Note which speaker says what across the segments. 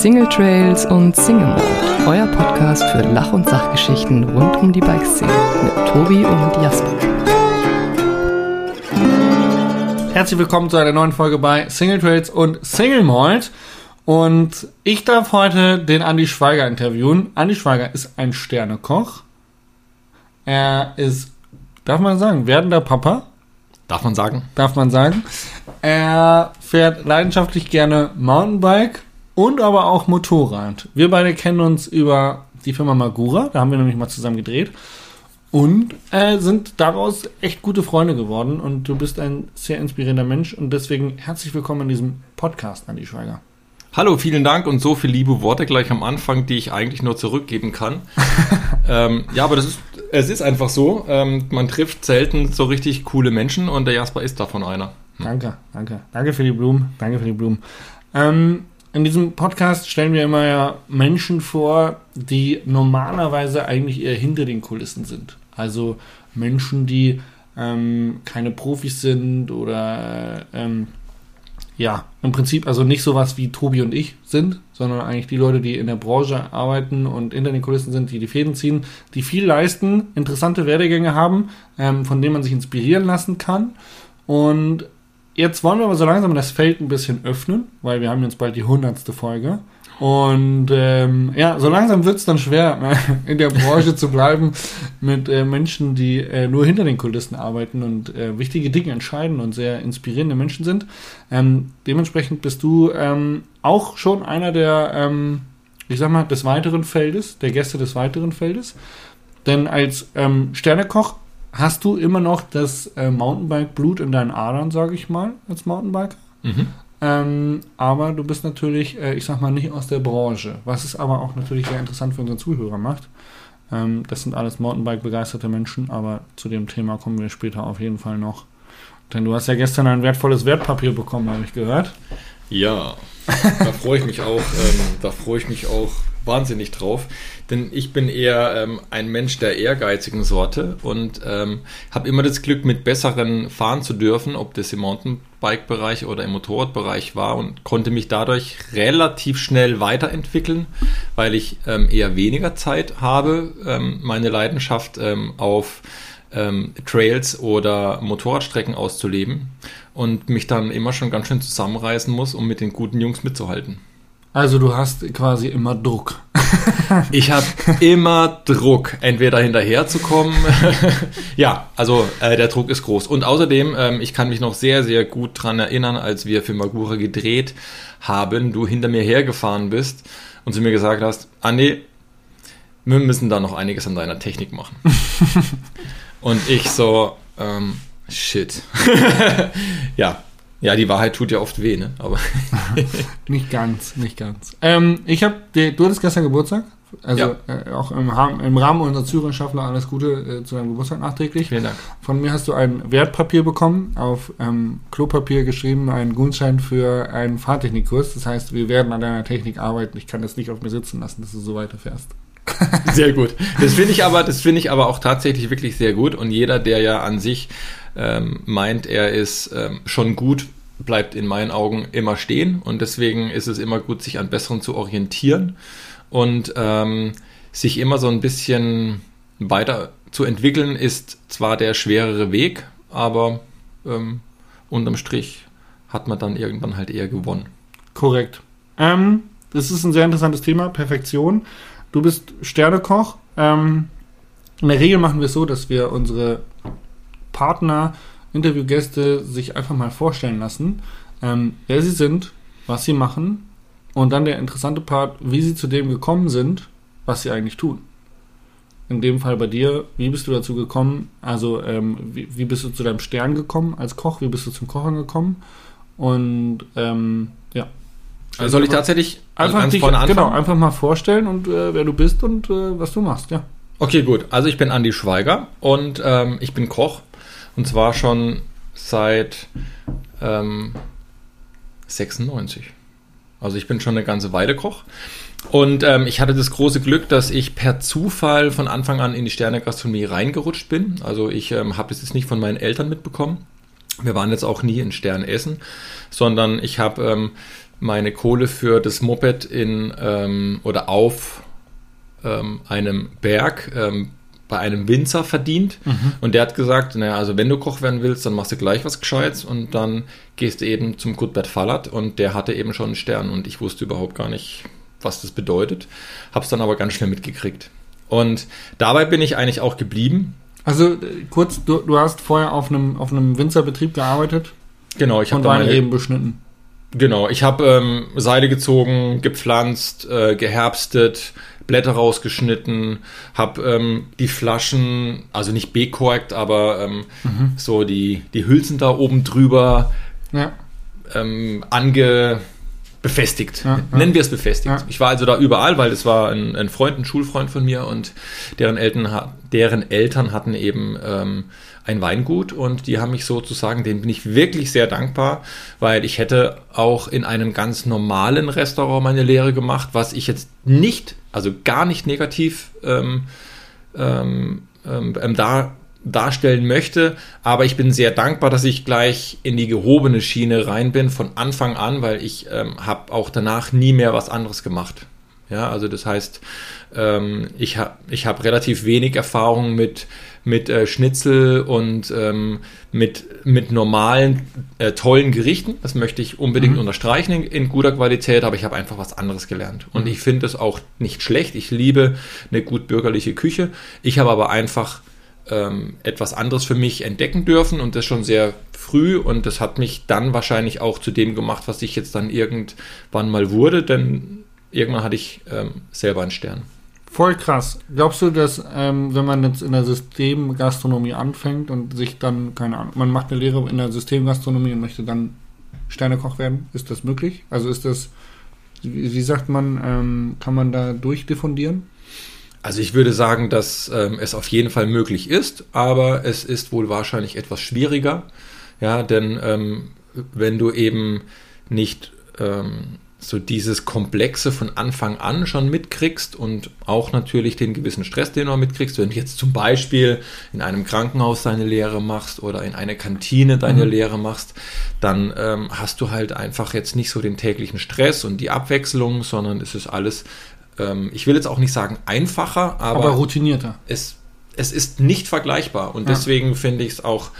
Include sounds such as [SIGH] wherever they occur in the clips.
Speaker 1: Single Trails und Single Mode, euer Podcast für Lach- und Sachgeschichten rund um die Bikeszene mit Tobi und Jasper.
Speaker 2: Herzlich willkommen zu einer neuen Folge bei Single Trails und Single Malt. Und ich darf heute den Andi Schweiger interviewen. Andi Schweiger ist ein Sternekoch. Er ist, darf man sagen, werdender Papa.
Speaker 3: Darf man sagen?
Speaker 2: Darf man sagen. Er fährt leidenschaftlich gerne Mountainbike und aber auch Motorrad. Wir beide kennen uns über die Firma Magura, da haben wir nämlich mal zusammen gedreht und äh, sind daraus echt gute Freunde geworden und du bist ein sehr inspirierender Mensch und deswegen herzlich willkommen in diesem Podcast, Andi Schweiger.
Speaker 3: Hallo, vielen Dank und so viele liebe Worte gleich am Anfang, die ich eigentlich nur zurückgeben kann. [LAUGHS] ähm, ja, aber das ist, es ist einfach so. Ähm, man trifft selten so richtig coole Menschen und der Jasper ist davon einer.
Speaker 2: Hm. Danke, danke. Danke für die Blumen. Danke für die Blumen. Ähm, in diesem Podcast stellen wir immer ja Menschen vor, die normalerweise eigentlich eher hinter den Kulissen sind. Also Menschen, die ähm, keine Profis sind oder ähm, ja, im Prinzip also nicht sowas wie Tobi und ich sind, sondern eigentlich die Leute, die in der Branche arbeiten und hinter den Kulissen sind, die die Fäden ziehen, die viel leisten, interessante Werdegänge haben, ähm, von denen man sich inspirieren lassen kann. Und jetzt wollen wir aber so langsam das Feld ein bisschen öffnen, weil wir haben jetzt bald die hundertste Folge. Und ähm, ja, so langsam wird es dann schwer, [LAUGHS] in der Branche zu bleiben mit äh, Menschen, die äh, nur hinter den Kulissen arbeiten und äh, wichtige Dinge entscheiden und sehr inspirierende Menschen sind. Ähm, dementsprechend bist du ähm, auch schon einer der, ähm, ich sag mal, des weiteren Feldes, der Gäste des weiteren Feldes. Denn als ähm, Sternekoch hast du immer noch das äh, Mountainbike-Blut in deinen Adern, sage ich mal, als Mountainbiker. Mhm. Ähm, aber du bist natürlich, äh, ich sag mal, nicht aus der Branche, was es aber auch natürlich sehr interessant für unsere Zuhörer macht. Ähm, das sind alles Mountainbike-begeisterte Menschen, aber zu dem Thema kommen wir später auf jeden Fall noch. Denn du hast ja gestern ein wertvolles Wertpapier bekommen, habe ich gehört.
Speaker 3: Ja, da freue ich mich auch, ähm, da freue ich mich auch wahnsinnig drauf, denn ich bin eher ähm, ein Mensch der ehrgeizigen Sorte und ähm, habe immer das Glück, mit besseren fahren zu dürfen, ob das im Mountainbike-Bereich oder im Motorradbereich war und konnte mich dadurch relativ schnell weiterentwickeln, weil ich ähm, eher weniger Zeit habe, ähm, meine Leidenschaft ähm, auf ähm, Trails oder Motorradstrecken auszuleben und mich dann immer schon ganz schön zusammenreißen muss, um mit den guten Jungs mitzuhalten.
Speaker 2: Also du hast quasi immer Druck. [LAUGHS]
Speaker 3: ich habe immer Druck, entweder hinterherzukommen. [LAUGHS] ja, also äh, der Druck ist groß. Und außerdem, ähm, ich kann mich noch sehr, sehr gut dran erinnern, als wir für Magura gedreht haben, du hinter mir hergefahren bist und zu mir gesagt hast, Andi, wir müssen da noch einiges an deiner Technik machen. [LAUGHS] und ich so, ähm, shit. ja, ja, die Wahrheit tut ja oft weh, ne? Aber [LAUGHS]
Speaker 2: nicht ganz, nicht ganz. Ähm, ich habe, du hattest gestern Geburtstag. Also ja. äh, auch im, im, Rahmen unserer Zürich-Schaffler alles Gute äh, zu deinem Geburtstag nachträglich.
Speaker 3: Vielen Dank.
Speaker 2: Von mir hast du ein Wertpapier bekommen, auf ähm, Klopapier geschrieben, einen Gutschein für einen Fahrtechnikkurs. Das heißt, wir werden an deiner Technik arbeiten. Ich kann das nicht auf mir sitzen lassen, dass du so weiterfährst.
Speaker 3: Sehr gut. Das finde ich aber, das finde ich aber auch tatsächlich wirklich sehr gut. Und jeder, der ja an sich ähm, meint, er ist ähm, schon gut, bleibt in meinen Augen immer stehen. Und deswegen ist es immer gut, sich an Besseren zu orientieren und ähm, sich immer so ein bisschen weiter zu entwickeln, ist zwar der schwerere Weg, aber ähm, unterm Strich hat man dann irgendwann halt eher gewonnen.
Speaker 2: Korrekt. Ähm, das ist ein sehr interessantes Thema, Perfektion. Du bist Sternekoch. Ähm, in der Regel machen wir es so, dass wir unsere Partner, Interviewgäste sich einfach mal vorstellen lassen, ähm, wer sie sind, was sie machen und dann der interessante Part, wie sie zu dem gekommen sind, was sie eigentlich tun. In dem Fall bei dir, wie bist du dazu gekommen? Also, ähm, wie, wie, bist du zu deinem Stern gekommen als Koch? Wie bist du zum Kochen gekommen? Und ähm, ja.
Speaker 3: Also soll ich tatsächlich
Speaker 2: einfach ganz dich? Genau, einfach mal vorstellen und äh, wer du bist und äh, was du machst, ja.
Speaker 3: Okay, gut. Also ich bin Andi Schweiger und ähm, ich bin Koch und zwar schon seit ähm, 96. Also ich bin schon eine ganze Weile Koch. Und ähm, ich hatte das große Glück, dass ich per Zufall von Anfang an in die Sterne-Gastronomie reingerutscht bin. Also ich ähm, habe das jetzt nicht von meinen Eltern mitbekommen. Wir waren jetzt auch nie in Stern essen, sondern ich habe ähm, meine Kohle für das Moped in ähm, oder auf ähm, einem Berg ähm, bei einem Winzer verdient.
Speaker 2: Mhm.
Speaker 3: Und der hat gesagt, naja, also wenn du Koch werden willst, dann machst du gleich was Gescheites und dann gehst du eben zum Cuthbert Fallert und der hatte eben schon einen Stern und ich wusste überhaupt gar nicht, was das bedeutet. Hab's dann aber ganz schnell mitgekriegt. Und dabei bin ich eigentlich auch geblieben.
Speaker 2: Also äh, kurz, du, du hast vorher auf einem, auf einem Winzerbetrieb gearbeitet
Speaker 3: Genau, ich habe meine,
Speaker 2: Weinreben beschnitten.
Speaker 3: Genau, ich habe ähm, Seile gezogen, gepflanzt, äh, geherbstet, Blätter rausgeschnitten, habe ähm, die Flaschen, also nicht bekorkt, aber ähm,
Speaker 2: Mhm.
Speaker 3: so die, die Hülsen da oben drüber
Speaker 2: Ja.
Speaker 3: ähm, ange befestigt.
Speaker 2: Ja, ja.
Speaker 3: Nennen wir es befestigt.
Speaker 2: Ja.
Speaker 3: Ich war also da überall, weil es war ein, ein Freund, ein Schulfreund von mir und deren Eltern, deren Eltern hatten eben ähm, ein Weingut und die haben mich sozusagen, denen bin ich wirklich sehr dankbar, weil ich hätte auch in einem ganz normalen Restaurant meine Lehre gemacht, was ich jetzt nicht, also gar nicht negativ ähm, ähm, ähm, ähm, da, darstellen möchte. Aber ich bin sehr dankbar, dass ich gleich in die gehobene Schiene rein bin von Anfang an, weil ich ähm, habe auch danach nie mehr was anderes gemacht. Ja, also das heißt, ähm, ich habe ich hab relativ wenig Erfahrung mit, mit äh, Schnitzel und ähm, mit, mit normalen, äh, tollen Gerichten. Das möchte ich unbedingt
Speaker 2: Mhm.
Speaker 3: unterstreichen in, in guter Qualität, aber ich habe einfach was anderes gelernt. Und ich finde es auch nicht schlecht. Ich liebe eine gut bürgerliche Küche. Ich habe aber einfach ähm, etwas anderes für mich entdecken dürfen und das schon sehr früh und das hat mich dann wahrscheinlich auch zu dem gemacht, was ich jetzt dann irgendwann mal wurde, denn irgendwann hatte ich ähm, selber einen Stern.
Speaker 2: Voll krass. Glaubst du, dass ähm, wenn man jetzt in der Systemgastronomie anfängt und sich dann, keine Ahnung, man macht eine Lehre in der Systemgastronomie und möchte dann Sternekoch werden, ist das möglich? Also ist das, wie, sagt man, ähm, kann man da durchdiffundieren?
Speaker 3: Also ich würde sagen, dass ähm, es auf jeden Fall möglich ist, aber es ist wohl wahrscheinlich etwas schwieriger, ja, denn ähm, wenn du eben nicht ähm, so dieses Komplexe von Anfang an schon mitkriegst und auch natürlich den gewissen Stress, den du mitkriegst, wenn du jetzt zum Beispiel in einem Krankenhaus deine Lehre machst oder in einer Kantine deine
Speaker 2: Mhm.
Speaker 3: Lehre machst, dann ähm, hast du halt einfach jetzt nicht so den täglichen Stress und die Abwechslung, sondern es ist alles, ähm, ich will jetzt auch nicht sagen einfacher,
Speaker 2: Aber,
Speaker 3: aber,
Speaker 2: routinierter.
Speaker 3: es, es ist nicht vergleichbar und
Speaker 2: Ja.
Speaker 3: deswegen finde ich es auch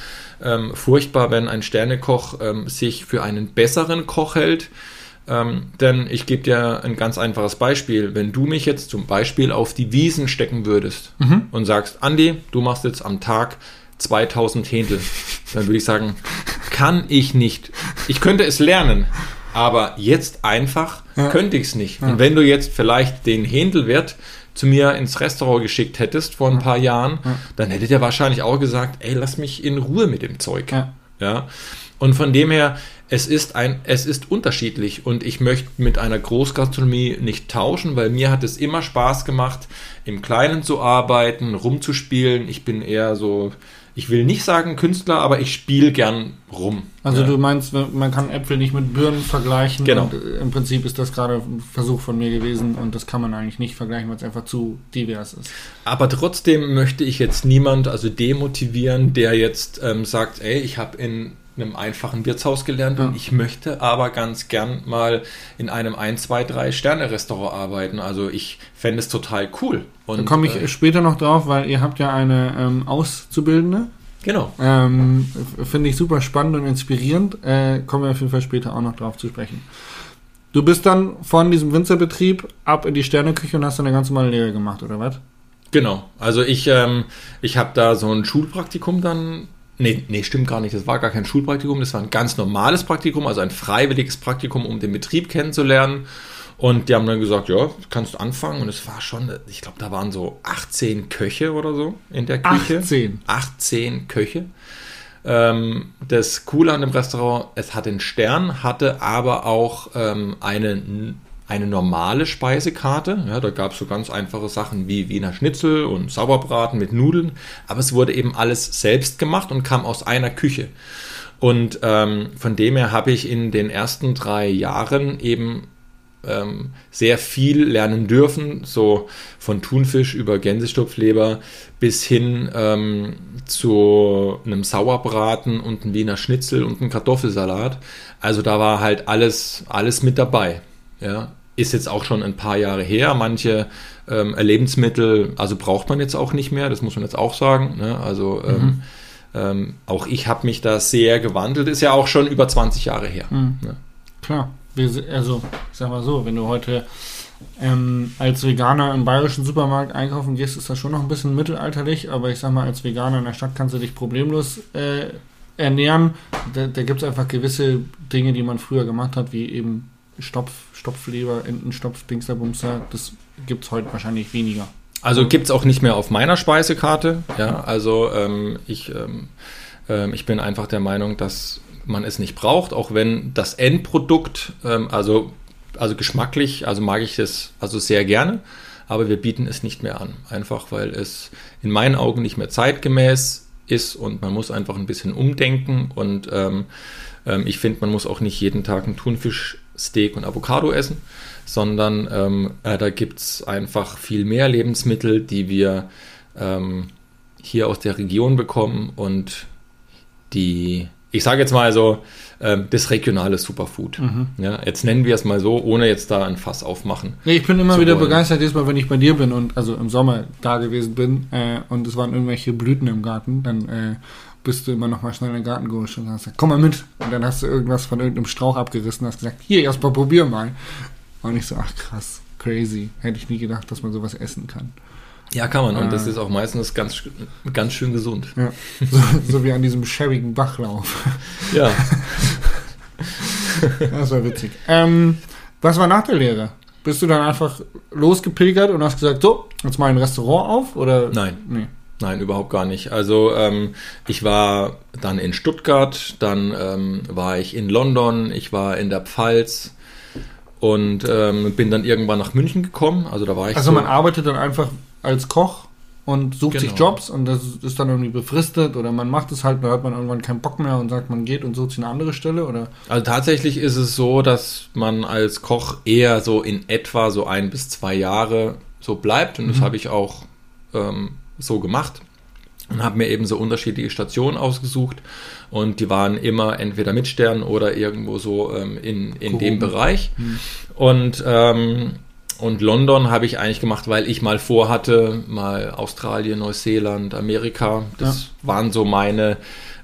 Speaker 3: ähm, furchtbar, wenn ein Sternekoch ähm, sich für einen besseren Koch hält. Ähm, denn ich gebe dir ein ganz einfaches Beispiel. Wenn du mich jetzt zum Beispiel auf die Wiesen stecken würdest
Speaker 2: Mhm.
Speaker 3: und sagst, Andi, du machst jetzt am Tag 2000 Händel, dann würde ich sagen, kann ich nicht. Ich könnte es lernen, aber jetzt einfach
Speaker 2: Ja.
Speaker 3: könnte ich es nicht.
Speaker 2: Ja.
Speaker 3: Und wenn du jetzt vielleicht den Händelwert zu mir ins Restaurant geschickt hättest vor ein paar Jahren,
Speaker 2: Ja.
Speaker 3: dann hättet ihr wahrscheinlich auch gesagt, ey, lass mich in Ruhe mit dem Zeug.
Speaker 2: Ja.
Speaker 3: Und von dem her, es ist ein, es ist unterschiedlich und ich möchte mit einer Großgastronomie nicht tauschen, weil mir hat es immer Spaß gemacht, im Kleinen zu arbeiten, rumzuspielen. Ich bin eher so, ich will nicht sagen Künstler, aber ich spiele gern rum.
Speaker 2: Also
Speaker 3: ja.
Speaker 2: du meinst, man kann Äpfel nicht mit Birnen vergleichen.
Speaker 3: Genau.
Speaker 2: Und äh, im Prinzip ist das gerade ein Versuch von mir gewesen und das kann man eigentlich nicht vergleichen, weil es einfach zu divers ist.
Speaker 3: Aber trotzdem möchte ich jetzt niemand also demotivieren, der jetzt ähm, sagt, ey, ich habe in einem einfachen Wirtshaus gelernt
Speaker 2: Ja.
Speaker 3: und ich möchte aber ganz gern mal in einem 1, 2, 3 Sterne Restaurant arbeiten. Also ich fände es total cool. Und,
Speaker 2: Da komme ich
Speaker 3: äh,
Speaker 2: später noch drauf, weil ihr habt ja eine ähm, Auszubildende.
Speaker 3: genau.
Speaker 2: Ähm, Finde ich super spannend und inspirierend. Äh, kommen wir auf jeden Fall später auch noch drauf zu sprechen. Du bist dann von diesem Winzerbetrieb ab in die Sterneküche und hast dann eine ganz normale Lehre gemacht, oder was?
Speaker 3: Genau. Also ich, ähm, ich habe da so ein Schulpraktikum dann. Nee, nee, stimmt gar nicht. Das war gar kein Schulpraktikum, das war ein ganz normales Praktikum, also ein freiwilliges Praktikum, um den Betrieb kennenzulernen. Und die haben dann gesagt, ja, kannst du anfangen. Und es war schon, ich glaube, da waren so 18 Köche oder so in der Küche.
Speaker 2: 18.
Speaker 3: 18 Köche. Ähm, das Coole an dem Restaurant, es hatte einen Stern, hatte aber auch ähm, eine, eine normale Speisekarte. Ja, da gab es so ganz einfache Sachen wie Wiener Schnitzel und Sauerbraten mit Nudeln. Aber es wurde eben alles selbst gemacht und kam aus einer Küche. Und ähm, von dem her habe ich in den ersten drei Jahren eben ähm, sehr viel lernen dürfen, so von Thunfisch über Gänsestopfleber bis hin ähm, zu einem Sauerbraten und einem Wiener Schnitzel und einem Kartoffelsalat. Also da war halt alles, alles mit dabei. Ja, ist jetzt auch schon ein paar Jahre her. Manche ähm, Lebensmittel, also braucht man jetzt auch nicht mehr, das muss man jetzt auch sagen. Ne? Also ähm, mhm. ähm, auch ich habe mich da sehr gewandelt, ist ja auch schon über 20 Jahre her. Mhm.
Speaker 2: Ne? Klar also ich sag mal so, wenn du heute ähm, als Veganer im bayerischen Supermarkt einkaufen gehst, ist das schon noch ein bisschen mittelalterlich, aber ich sag mal, als Veganer in der Stadt kannst du dich problemlos äh, ernähren. Da, da gibt es einfach gewisse Dinge, die man früher gemacht hat, wie eben Stopf, Stopfleber, Entenstopf, Dingsterbumster. Das gibt es heute wahrscheinlich weniger.
Speaker 3: Also gibt es auch nicht mehr auf meiner Speisekarte. Ja, also ähm, ich, ähm, ähm ich bin einfach der Meinung, dass man es nicht braucht, auch wenn das Endprodukt, ähm, also, also geschmacklich, also mag ich es also sehr gerne, aber wir bieten es nicht mehr an. Einfach weil es in meinen Augen nicht mehr zeitgemäß ist und man muss einfach ein bisschen umdenken und ähm, ähm, ich finde, man muss auch nicht jeden Tag einen Thunfisch, Steak und Avocado essen, sondern ähm, äh, da gibt es einfach viel mehr Lebensmittel, die wir ähm, hier aus der Region bekommen und die ich sage jetzt mal so, ähm, das regionale Superfood. Mhm. Ja, jetzt nennen wir es mal so, ohne jetzt da ein Fass aufmachen.
Speaker 2: Ja, ich bin immer wieder wollen. begeistert, jedes Mal, wenn ich bei dir bin und also im Sommer da gewesen bin äh, und es waren irgendwelche Blüten im Garten, dann äh, bist du immer noch mal schnell in den Garten gerutscht und hast gesagt, komm mal mit. Und dann hast du irgendwas von irgendeinem Strauch abgerissen und hast gesagt, hier, erstmal probier mal. Und ich so, ach krass, crazy. Hätte ich nie gedacht, dass man sowas essen kann.
Speaker 3: Ja, kann man. Und äh, das ist auch meistens ganz, ganz schön gesund. Ja.
Speaker 2: So, so wie an diesem schäbigen Bachlauf.
Speaker 3: Ja. [LAUGHS]
Speaker 2: das war witzig. Ähm, was war nach der Lehre? Bist du dann einfach losgepilgert und hast gesagt, so, jetzt mal ein Restaurant auf? Oder?
Speaker 3: Nein. Nee. Nein, überhaupt gar nicht. Also ähm, ich war dann in Stuttgart, dann ähm, war ich in London, ich war in der Pfalz und ähm, bin dann irgendwann nach München gekommen. Also da war ich.
Speaker 2: Also so man arbeitet dann einfach als Koch und sucht genau. sich Jobs und das ist dann irgendwie befristet oder man macht es halt, da hat man irgendwann keinen Bock mehr und sagt, man geht und sucht sich eine andere Stelle oder?
Speaker 3: Also tatsächlich ist es so, dass man als Koch eher so in etwa so ein bis zwei Jahre so bleibt und mhm. das habe ich auch ähm, so gemacht und habe mir eben so unterschiedliche Stationen ausgesucht und die waren immer entweder mit Sternen oder irgendwo so ähm, in, in dem Bereich mhm. und ähm, und London habe ich eigentlich gemacht, weil ich mal vorhatte, mal Australien, Neuseeland, Amerika. Das ja. waren so meine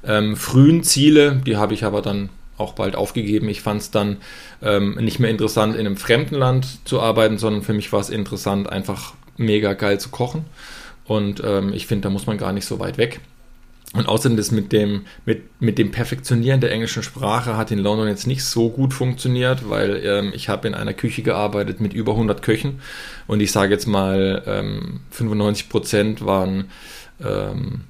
Speaker 3: ähm, frühen Ziele. Die habe ich aber dann auch bald aufgegeben. Ich fand es dann ähm, nicht mehr interessant, in einem fremden Land zu arbeiten, sondern für mich war es interessant, einfach mega geil zu kochen. Und ähm, ich finde, da muss man gar nicht so weit weg. Und außerdem das mit dem, mit, mit dem Perfektionieren der englischen Sprache hat in London jetzt nicht so gut funktioniert, weil ähm, ich habe in einer Küche gearbeitet mit über 100 Köchen und ich sage jetzt mal, ähm, 95 Prozent waren ähm,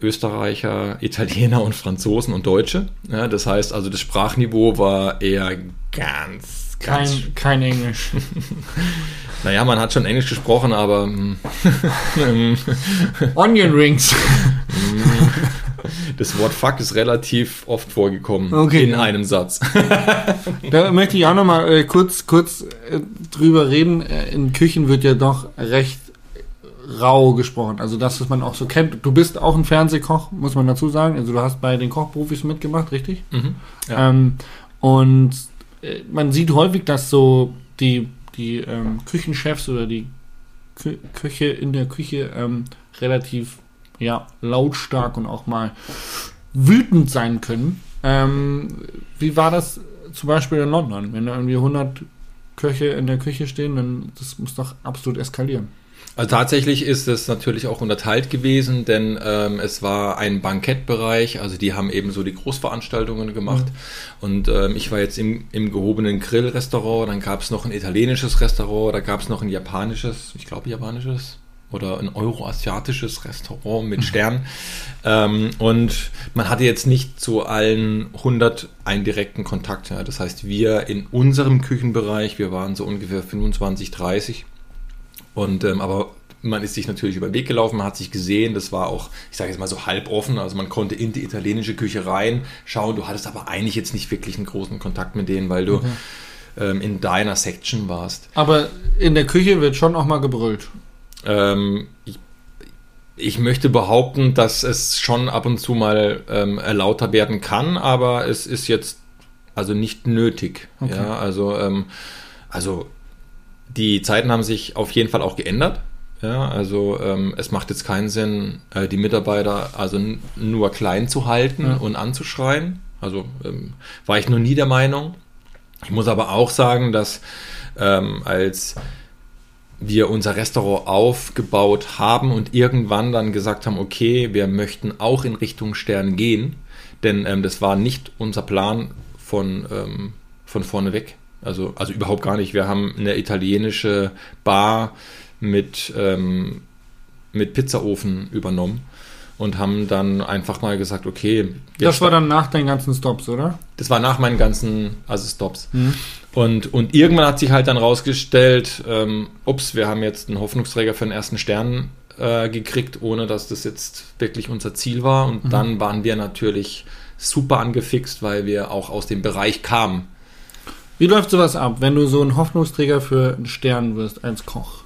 Speaker 3: Österreicher, Italiener und Franzosen und Deutsche. Ja, das heißt also, das Sprachniveau war eher ganz,
Speaker 2: ganz kein, kein Englisch. [LAUGHS]
Speaker 3: naja, man hat schon Englisch gesprochen, aber
Speaker 2: hm. [LAUGHS] Onion Rings.
Speaker 3: Das Wort Fuck ist relativ oft vorgekommen okay, in einem Satz. [LAUGHS]
Speaker 2: Da möchte ich auch noch mal äh, kurz, kurz äh, drüber reden. Äh, in Küchen wird ja doch recht rau gesprochen. Also das, was man auch so kennt. Du bist auch ein Fernsehkoch, muss man dazu sagen. Also du hast bei den Kochprofis mitgemacht, richtig? Mhm, ja. ähm, und man sieht häufig, dass so die, die ähm, Küchenchefs oder die Kü Küche in der Küche ähm, relativ ja, lautstark und auch mal wütend sein können. Ähm, wie war das zum Beispiel in London? Wenn da irgendwie 100 Köche in der Küche stehen, dann das muss doch absolut eskalieren.
Speaker 3: Also tatsächlich ist es natürlich auch unterteilt gewesen, denn ähm, es war ein Bankettbereich, also die haben eben so die Großveranstaltungen gemacht. Mhm. Und ähm, ich war jetzt im, im gehobenen Grillrestaurant, dann gab es noch ein italienisches Restaurant, da gab es noch ein japanisches, ich glaube japanisches, oder ein euroasiatisches Restaurant mit mhm. Stern. ähm, und man hatte jetzt nicht zu allen 100 einen direkten Kontakt. Ja. Das heißt, wir in unserem Küchenbereich, wir waren so ungefähr 25, 30. Und ähm, aber man ist sich natürlich über den Weg gelaufen, man hat sich gesehen, das war auch, ich sage jetzt mal so halb offen, also man konnte in die italienische Küche rein schauen, du hattest aber eigentlich jetzt nicht wirklich einen großen Kontakt mit denen, weil du, mhm. ähm, in deiner Section warst.
Speaker 2: Aber in der Küche wird schon auch mal gebrüllt.
Speaker 3: Ähm, ich, ich möchte behaupten, dass es schon ab und zu mal ähm, lauter werden kann, aber es ist jetzt also nicht nötig.
Speaker 2: Okay.
Speaker 3: Ja, also, ähm, also die Zeiten haben sich auf jeden Fall auch geändert. Ja, also ähm, es macht jetzt keinen Sinn, äh, die Mitarbeiter also nur klein zu halten
Speaker 2: Ja.
Speaker 3: und anzuschreien. Also ähm, war ich noch nie der Meinung. Ich muss aber auch sagen, dass ähm, als wir unser Restaurant aufgebaut haben und irgendwann dann gesagt haben, okay, wir möchten auch in Richtung Stern gehen, denn ähm, das war nicht unser Plan von, ähm, von vorne weg. Also, also überhaupt gar nicht. Wir haben eine italienische Bar mit, ähm, mit Pizzaofen übernommen und haben dann einfach mal gesagt, okay,
Speaker 2: Das war dann nach deinen ganzen Stops, oder?
Speaker 3: das war nach meinen ganzen also Stops. Und, und irgendwann hat sich halt dann rausgestellt, ähm, ups, wir haben jetzt einen Hoffnungsträger für den ersten Stern äh, gekriegt, ohne dass das jetzt wirklich unser Ziel war. Und dann waren wir natürlich super angefixt, weil wir auch aus dem Bereich kamen.
Speaker 2: Wie läuft sowas ab, wenn du so ein Hoffnungsträger für einen Stern wirst als Koch?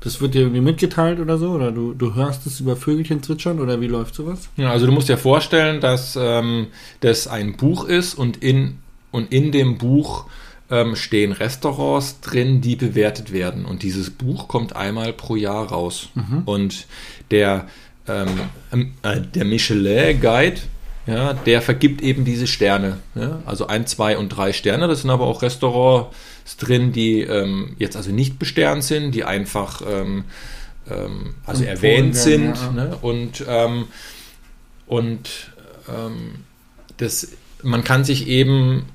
Speaker 2: Das wird dir irgendwie mitgeteilt oder so? Oder du, du hörst es über Vögelchen zwitschern? Oder wie läuft sowas?
Speaker 3: Ja, also du musst dir vorstellen, dass ähm, das ein Buch ist und in, und in dem Buch ähm, stehen Restaurants drin, die bewertet werden. Und dieses Buch kommt einmal pro Jahr raus. Und der, ähm, äh, der Michelin Guide, ja, der vergibt eben diese Sterne. Ja? Also ein, zwei und drei Sterne. Das sind aber auch Restaurants drin, die ähm, jetzt also nicht besternt sind, die einfach ähm, ähm, also
Speaker 2: Empfohlen
Speaker 3: erwähnt
Speaker 2: werden,
Speaker 3: sind.
Speaker 2: ja.
Speaker 3: Ne? Und, ähm, und ähm, das, man kann sich eben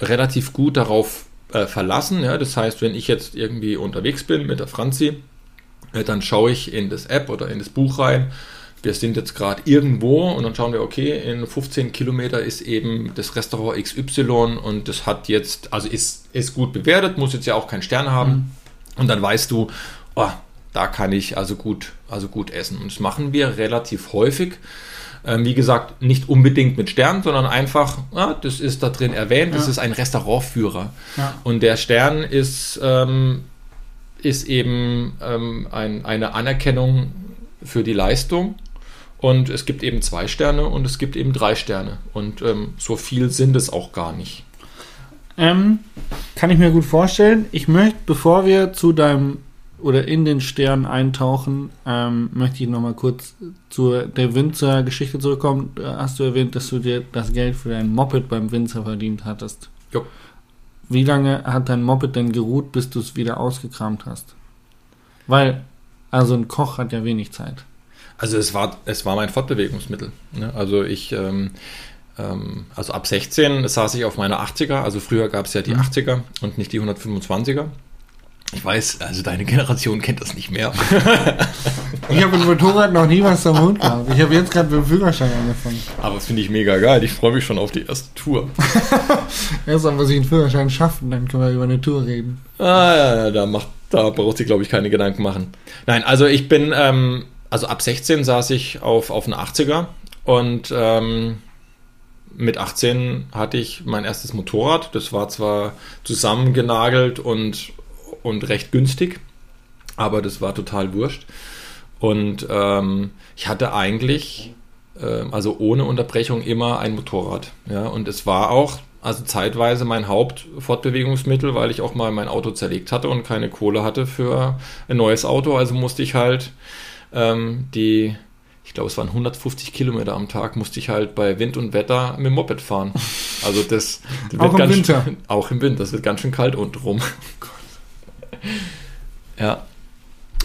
Speaker 3: relativ gut darauf äh, verlassen. Ja? Das heißt, wenn ich jetzt irgendwie unterwegs bin mit der Franzi, äh, dann schaue ich in das App oder in das Buch rein. Wir sind jetzt gerade irgendwo und dann schauen wir, okay, in 15 Kilometer ist eben das Restaurant XY und das hat jetzt, also ist, ist gut bewertet, muss jetzt ja auch keinen Stern haben. Und dann weißt du, oh, da kann ich also gut, also gut essen. Und das machen wir relativ häufig. Ähm, wie gesagt, nicht unbedingt mit Stern, sondern einfach, ah, das ist da drin erwähnt, das
Speaker 2: Ja.
Speaker 3: ist ein Restaurantführer.
Speaker 2: Ja.
Speaker 3: Und der Stern ist, ähm, ist eben ähm, ein, eine Anerkennung für die Leistung. Und es gibt eben zwei Sterne und es gibt eben drei Sterne. Und ähm, so viel sind es auch gar nicht.
Speaker 2: Ähm, kann ich mir gut vorstellen. Ich möchte, bevor wir zu deinem oder in den Stern eintauchen, ähm, möchte ich nochmal kurz zu der Winzer-Geschichte zurückkommen. Hast du erwähnt, dass du dir das Geld für dein Moped beim Winzer verdient hattest?
Speaker 3: Jo.
Speaker 2: Wie lange hat dein Moped denn geruht, bis du es wieder ausgekramt hast? Weil, also ein Koch hat ja wenig Zeit.
Speaker 3: Also es war, es war mein Fortbewegungsmittel. Ne? Also ich, ähm, ähm, also ab 16 saß ich auf meiner 80er. Also früher gab es ja die 80er und nicht die 125er. Ich weiß, also deine Generation kennt das nicht mehr. [LAUGHS]
Speaker 2: Ich habe mit Motorrad noch nie was am Hund gehabt. Ich habe jetzt gerade mit dem Führerschein angefangen.
Speaker 3: Aber das finde ich mega geil. Ich freue mich schon auf die erste Tour. [LAUGHS]
Speaker 2: Erst mal muss ich einen Führerschein schaffen, dann können wir über eine Tour reden.
Speaker 3: Ah, ja, ja, da, macht, da braucht sich, glaube ich, keine Gedanken machen. Nein, also ich bin, ähm, also ab 16 saß ich auf, auf einer 80er und ähm, mit 18 hatte ich mein erstes Motorrad. Das war zwar zusammengenagelt und, und recht günstig, aber das war total wurscht. Und ähm, ich hatte eigentlich, ähm, also ohne Unterbrechung, immer ein Motorrad. Ja, und es war auch, also zeitweise mein Hauptfortbewegungsmittel, weil ich auch mal mein Auto zerlegt hatte und keine Kohle hatte für ein neues Auto. Also musste ich halt ähm, die, ich glaube, es waren 150 Kilometer am Tag, musste ich halt bei Wind und Wetter mit dem Moped fahren. Also das, [LAUGHS] das
Speaker 2: Auch im
Speaker 3: ganz
Speaker 2: Winter?
Speaker 3: Schön, auch im Winter. Das wird ganz schön kalt untenrum. [LAUGHS] ja.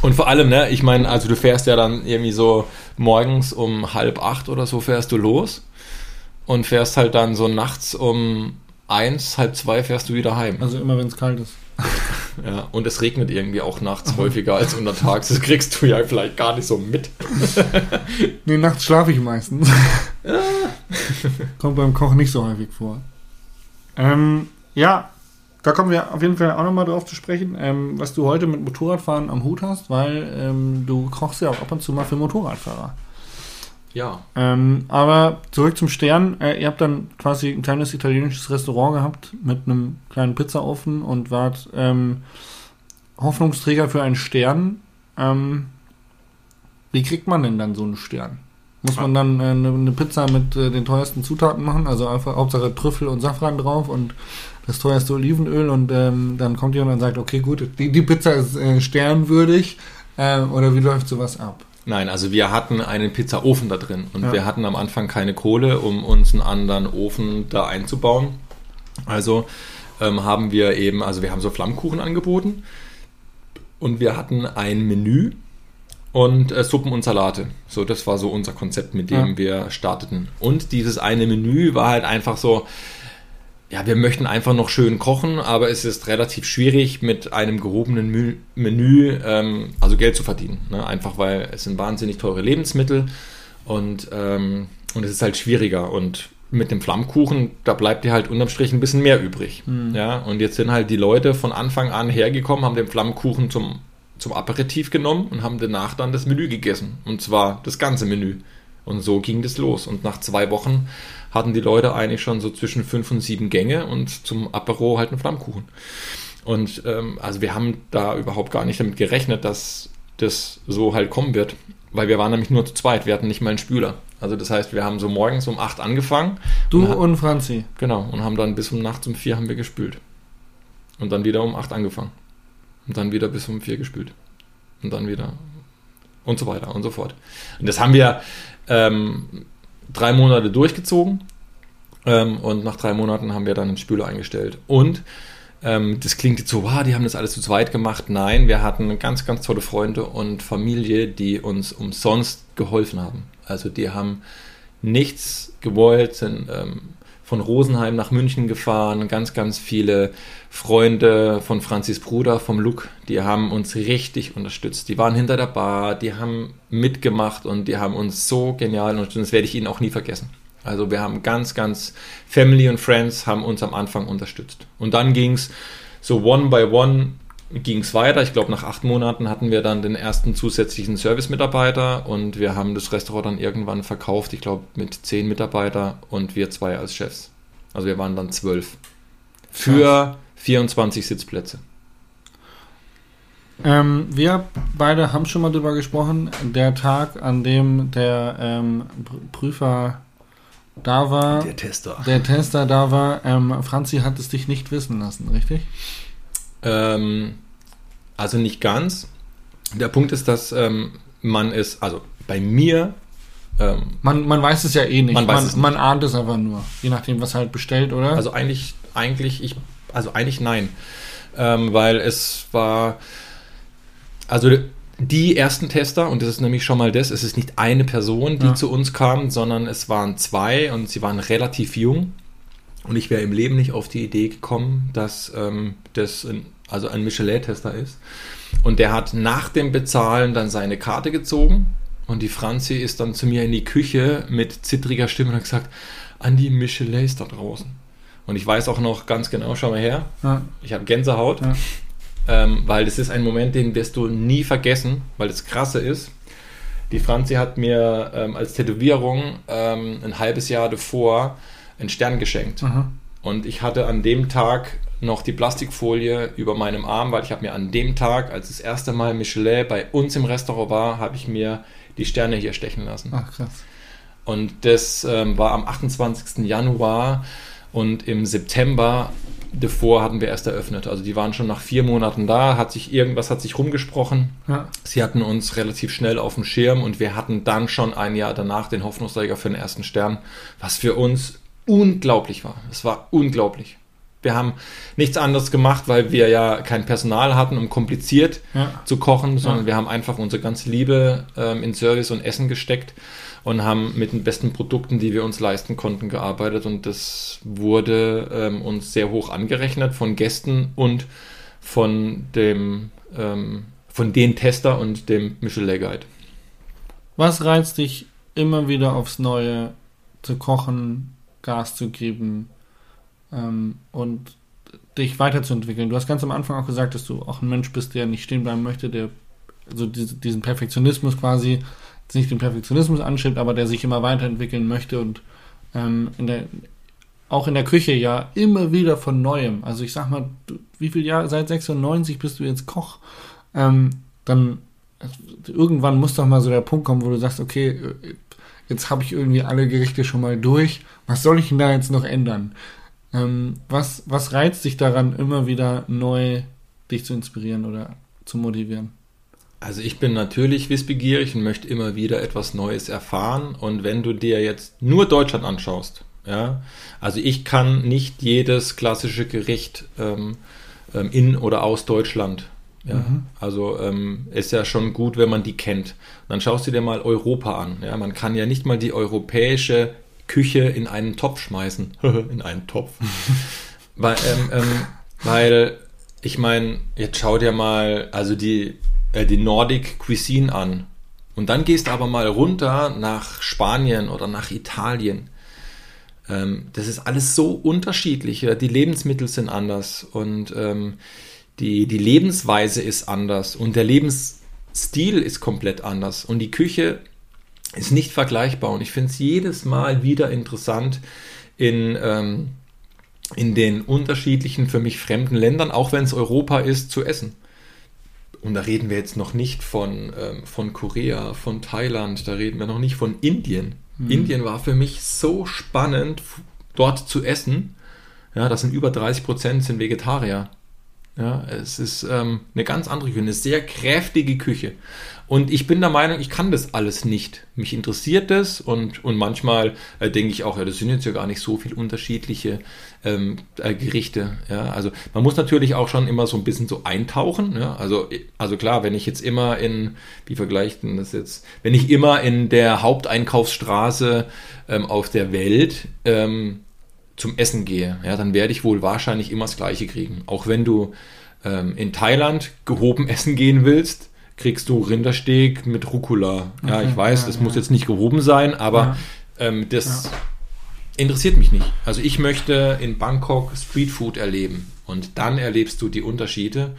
Speaker 3: Und vor allem, ne, ich meine, also du fährst ja dann irgendwie so morgens um halb acht oder so fährst du los und fährst halt dann so nachts um eins, halb zwei fährst du wieder heim.
Speaker 2: Also immer wenn es kalt ist. [LAUGHS]
Speaker 3: Ja, und es regnet irgendwie auch nachts häufiger als untertags. Das kriegst du ja vielleicht gar nicht so mit. [LAUGHS]
Speaker 2: Nee, nachts schlafe ich meistens. [LAUGHS] Kommt beim Kochen nicht so häufig vor. Ähm, ja, da kommen wir auf jeden Fall auch nochmal drauf zu sprechen, ähm, was du heute mit Motorradfahren am Hut hast, weil ähm, du kochst ja auch ab und zu mal für Motorradfahrer.
Speaker 3: Ja.
Speaker 2: Ähm, aber zurück zum Stern. Äh, ihr habt dann quasi ein kleines italienisches Restaurant gehabt mit einem kleinen Pizzaofen und wart ähm, Hoffnungsträger für einen Stern. Ähm, wie kriegt man denn dann so einen Stern? Muss man dann äh, eine, eine Pizza mit äh, den teuersten Zutaten machen? Also einfach Hauptsache Trüffel und Safran drauf und das teuerste Olivenöl und ähm, dann kommt jemand und sagt, okay gut, die, die Pizza ist äh, sternwürdig. Äh, oder wie läuft sowas ab?
Speaker 3: Nein, also wir hatten einen Pizzaofen da drin und
Speaker 2: Ja.
Speaker 3: wir hatten am Anfang keine Kohle, um uns einen anderen Ofen da einzubauen. Also ähm, haben wir eben, also wir haben so Flammkuchen angeboten und wir hatten ein Menü und äh, Suppen und Salate. So, das war so unser Konzept, mit dem
Speaker 2: Ja.
Speaker 3: wir starteten. Und dieses eine Menü war halt einfach so, ja, wir möchten einfach noch schön kochen, aber es ist relativ schwierig mit einem gehobenen Menü ähm, also Geld zu verdienen. Ne? Einfach weil es sind wahnsinnig teure Lebensmittel und, ähm, und es ist halt schwieriger. Und mit dem Flammkuchen, da bleibt dir halt unterm Strich ein bisschen mehr übrig. Ja? Und jetzt sind halt die Leute von Anfang an hergekommen, haben den Flammkuchen zum, zum Aperitif genommen und haben danach dann das Menü gegessen. Und zwar das ganze Menü. Und so ging das los. Und nach zwei Wochen hatten die Leute eigentlich schon so zwischen fünf und sieben Gänge und zum Apero halt einen Flammkuchen. Und ähm, also wir haben da überhaupt gar nicht damit gerechnet, dass das so halt kommen wird. Weil wir waren nämlich nur zu zweit, wir hatten nicht mal einen Spüler. Also das heißt, wir haben so morgens um acht angefangen.
Speaker 2: Du
Speaker 3: Und
Speaker 2: und Franzi.
Speaker 3: Genau, und haben dann bis um nachts um vier haben wir gespült. Und dann wieder um acht angefangen. Und dann wieder bis um vier gespült. Und dann wieder und so weiter und so fort. Und das haben wir ähm, drei Monate durchgezogen. Ähm, und nach drei Monaten haben wir dann einen Spüler eingestellt. Und ähm, das klingt jetzt so, wow, die haben das alles zu zweit gemacht. Nein, wir hatten ganz, ganz tolle Freunde und Familie, die uns umsonst geholfen haben. Also die haben nichts gewollt, sind ähm, von Rosenheim nach München gefahren, ganz, ganz viele Freunde von Franzis Bruder, vom Luke, die haben uns richtig unterstützt. Die waren hinter der Bar, die haben mitgemacht und die haben uns so genial unterstützt. Das werde ich ihnen auch nie vergessen. Also wir haben ganz, ganz Family und Friends haben uns am Anfang unterstützt. Und dann ging es so one by one ging es weiter. Ich glaube, nach acht Monaten hatten wir dann den ersten zusätzlichen Service-Mitarbeiter und wir haben das Restaurant dann irgendwann verkauft, ich glaube, mit zehn Mitarbeiter und wir zwei als Chefs. Also wir waren dann zwölf. Für 24 Sitzplätze.
Speaker 2: Ähm, wir beide haben schon mal drüber gesprochen. Der Tag, an dem der ähm, Pr- Prüfer da war, der,
Speaker 3: Tester.
Speaker 2: Tester da war, ähm, Franzi hat es dich nicht wissen lassen, richtig?
Speaker 3: Ähm, also nicht ganz. Der Punkt ist, dass ähm, man es, also bei mir, ähm,
Speaker 2: Man, man weiß es ja eh nicht.
Speaker 3: Man
Speaker 2: man,
Speaker 3: es nicht.
Speaker 2: man ahnt es einfach nur. Je nachdem, was halt bestellt, oder?
Speaker 3: Also eigentlich, eigentlich, ich, also eigentlich nein. Ähm, weil es war, also die ersten Tester, und das ist nämlich schon mal das, es ist nicht eine Person, die
Speaker 2: Ja.
Speaker 3: zu uns kam, sondern es waren zwei und sie waren relativ jung. Und ich wäre im Leben nicht auf die Idee gekommen, dass ähm, das ein, also ein Michelin-Tester ist. Und der hat nach dem Bezahlen dann seine Karte gezogen und die Franzi ist dann zu mir in die Küche mit zittriger Stimme und hat gesagt, Andi, Michelin ist da draußen. Und ich weiß auch noch ganz genau, schau mal her,
Speaker 2: ja.
Speaker 3: ich habe Gänsehaut,
Speaker 2: Ja.
Speaker 3: ähm, weil das ist ein Moment, den wirst du nie vergessen, weil das Krasse ist. Die Franzi hat mir ähm, als Tätowierung ähm, ein halbes Jahr davor einen Stern geschenkt.
Speaker 2: Aha.
Speaker 3: Und ich hatte an dem Tag noch die Plastikfolie über meinem Arm, weil ich habe mir an dem Tag, als das erste Mal Michelin bei uns im Restaurant war, habe ich mir die Sterne hier stechen lassen.
Speaker 2: Ach, krass.
Speaker 3: Und das ähm, war am 28. Januar und im September davor hatten wir erst eröffnet. Also die waren schon nach vier Monaten da, hat sich irgendwas hat sich rumgesprochen.
Speaker 2: Ja.
Speaker 3: Sie hatten uns relativ schnell auf dem Schirm und wir hatten dann schon ein Jahr danach den Hoffnungsträger für den ersten Stern, was für uns unglaublich war. Es war unglaublich. Wir haben nichts anderes gemacht, weil wir ja kein Personal hatten, um kompliziert
Speaker 2: Ja.
Speaker 3: zu kochen, sondern
Speaker 2: Ja.
Speaker 3: wir haben einfach unsere ganze Liebe ähm, in Service und Essen gesteckt und haben mit den besten Produkten, die wir uns leisten konnten, gearbeitet und das wurde ähm, uns sehr hoch angerechnet von Gästen und von dem ähm, von den Tester und dem Michelin Guide.
Speaker 2: Was reizt dich immer wieder aufs Neue zu kochen, Gas zu geben ähm, und dich weiterzuentwickeln? Du hast ganz am Anfang auch gesagt, dass du auch ein Mensch bist, der nicht stehen bleiben möchte, der also diese, diesen Perfektionismus quasi nicht den Perfektionismus anstrebt, aber der sich immer weiterentwickeln möchte und ähm, in der, auch in der Küche ja immer wieder von Neuem. Also ich sag mal, du, wie viel Jahre, seit 96 bist du jetzt Koch, ähm, dann irgendwann muss doch mal so der Punkt kommen, wo du sagst, okay, jetzt habe ich irgendwie alle Gerichte schon mal durch, was soll ich denn da jetzt noch ändern? Ähm, was, was reizt dich daran, immer wieder neu dich zu inspirieren oder zu motivieren?
Speaker 3: Also ich bin natürlich wissbegierig und möchte immer wieder etwas Neues erfahren. Und wenn du dir jetzt nur Deutschland anschaust, ja, also ich kann nicht jedes klassische Gericht ähm, ähm in oder aus Deutschland. Ja, mhm. Also ähm, ist ja schon gut, wenn man die kennt. Und dann schaust du dir mal Europa an. Ja, man kann ja nicht mal die europäische Küche in einen Topf schmeißen. [LAUGHS] in einen Topf. [LAUGHS] weil, ähm, ähm, weil ich meine, jetzt schau dir mal, also die äh, die Nordic Cuisine an. Und dann gehst du aber mal runter nach Spanien oder nach Italien. Ähm, das ist alles so unterschiedlich. Die Lebensmittel sind anders und ähm, die, die Lebensweise ist anders und der Lebensstil ist komplett anders und die Küche ist nicht vergleichbar. Und ich finde es jedes Mal wieder interessant in, ähm, in den unterschiedlichen, für mich fremden Ländern, auch wenn es Europa ist, zu essen. Und da reden wir jetzt noch nicht von, ähm, von Korea, von Thailand, da reden wir noch nicht von Indien. Mhm. Indien war für mich so spannend, dort zu essen. Ja, das sind über 30 Prozent sind Vegetarier. Ja, es ist ähm, eine ganz andere Küche, eine sehr kräftige Küche. Und ich bin der Meinung, ich kann das alles nicht. Mich interessiert das und, und manchmal äh, denke ich auch, ja, das sind jetzt ja gar nicht so viele unterschiedliche ähm, äh, Gerichte. Ja, also man muss natürlich auch schon immer so ein bisschen so eintauchen. Ja, also, also klar, wenn ich jetzt immer in, wie vergleicht denn das jetzt, wenn ich immer in der Haupteinkaufsstraße ähm, auf der Welt ähm, zum Essen gehe, ja, dann werde ich wohl wahrscheinlich immer das Gleiche kriegen. Auch wenn du ähm, in Thailand gehoben [LAUGHS] essen gehen willst, kriegst du Rindersteak mit Rucola. Okay, ja, ich weiß, ja, das ja. muss jetzt nicht gehoben sein, aber ähm, das interessiert mich nicht. Also ich möchte in Bangkok Streetfood erleben und dann erlebst du die Unterschiede.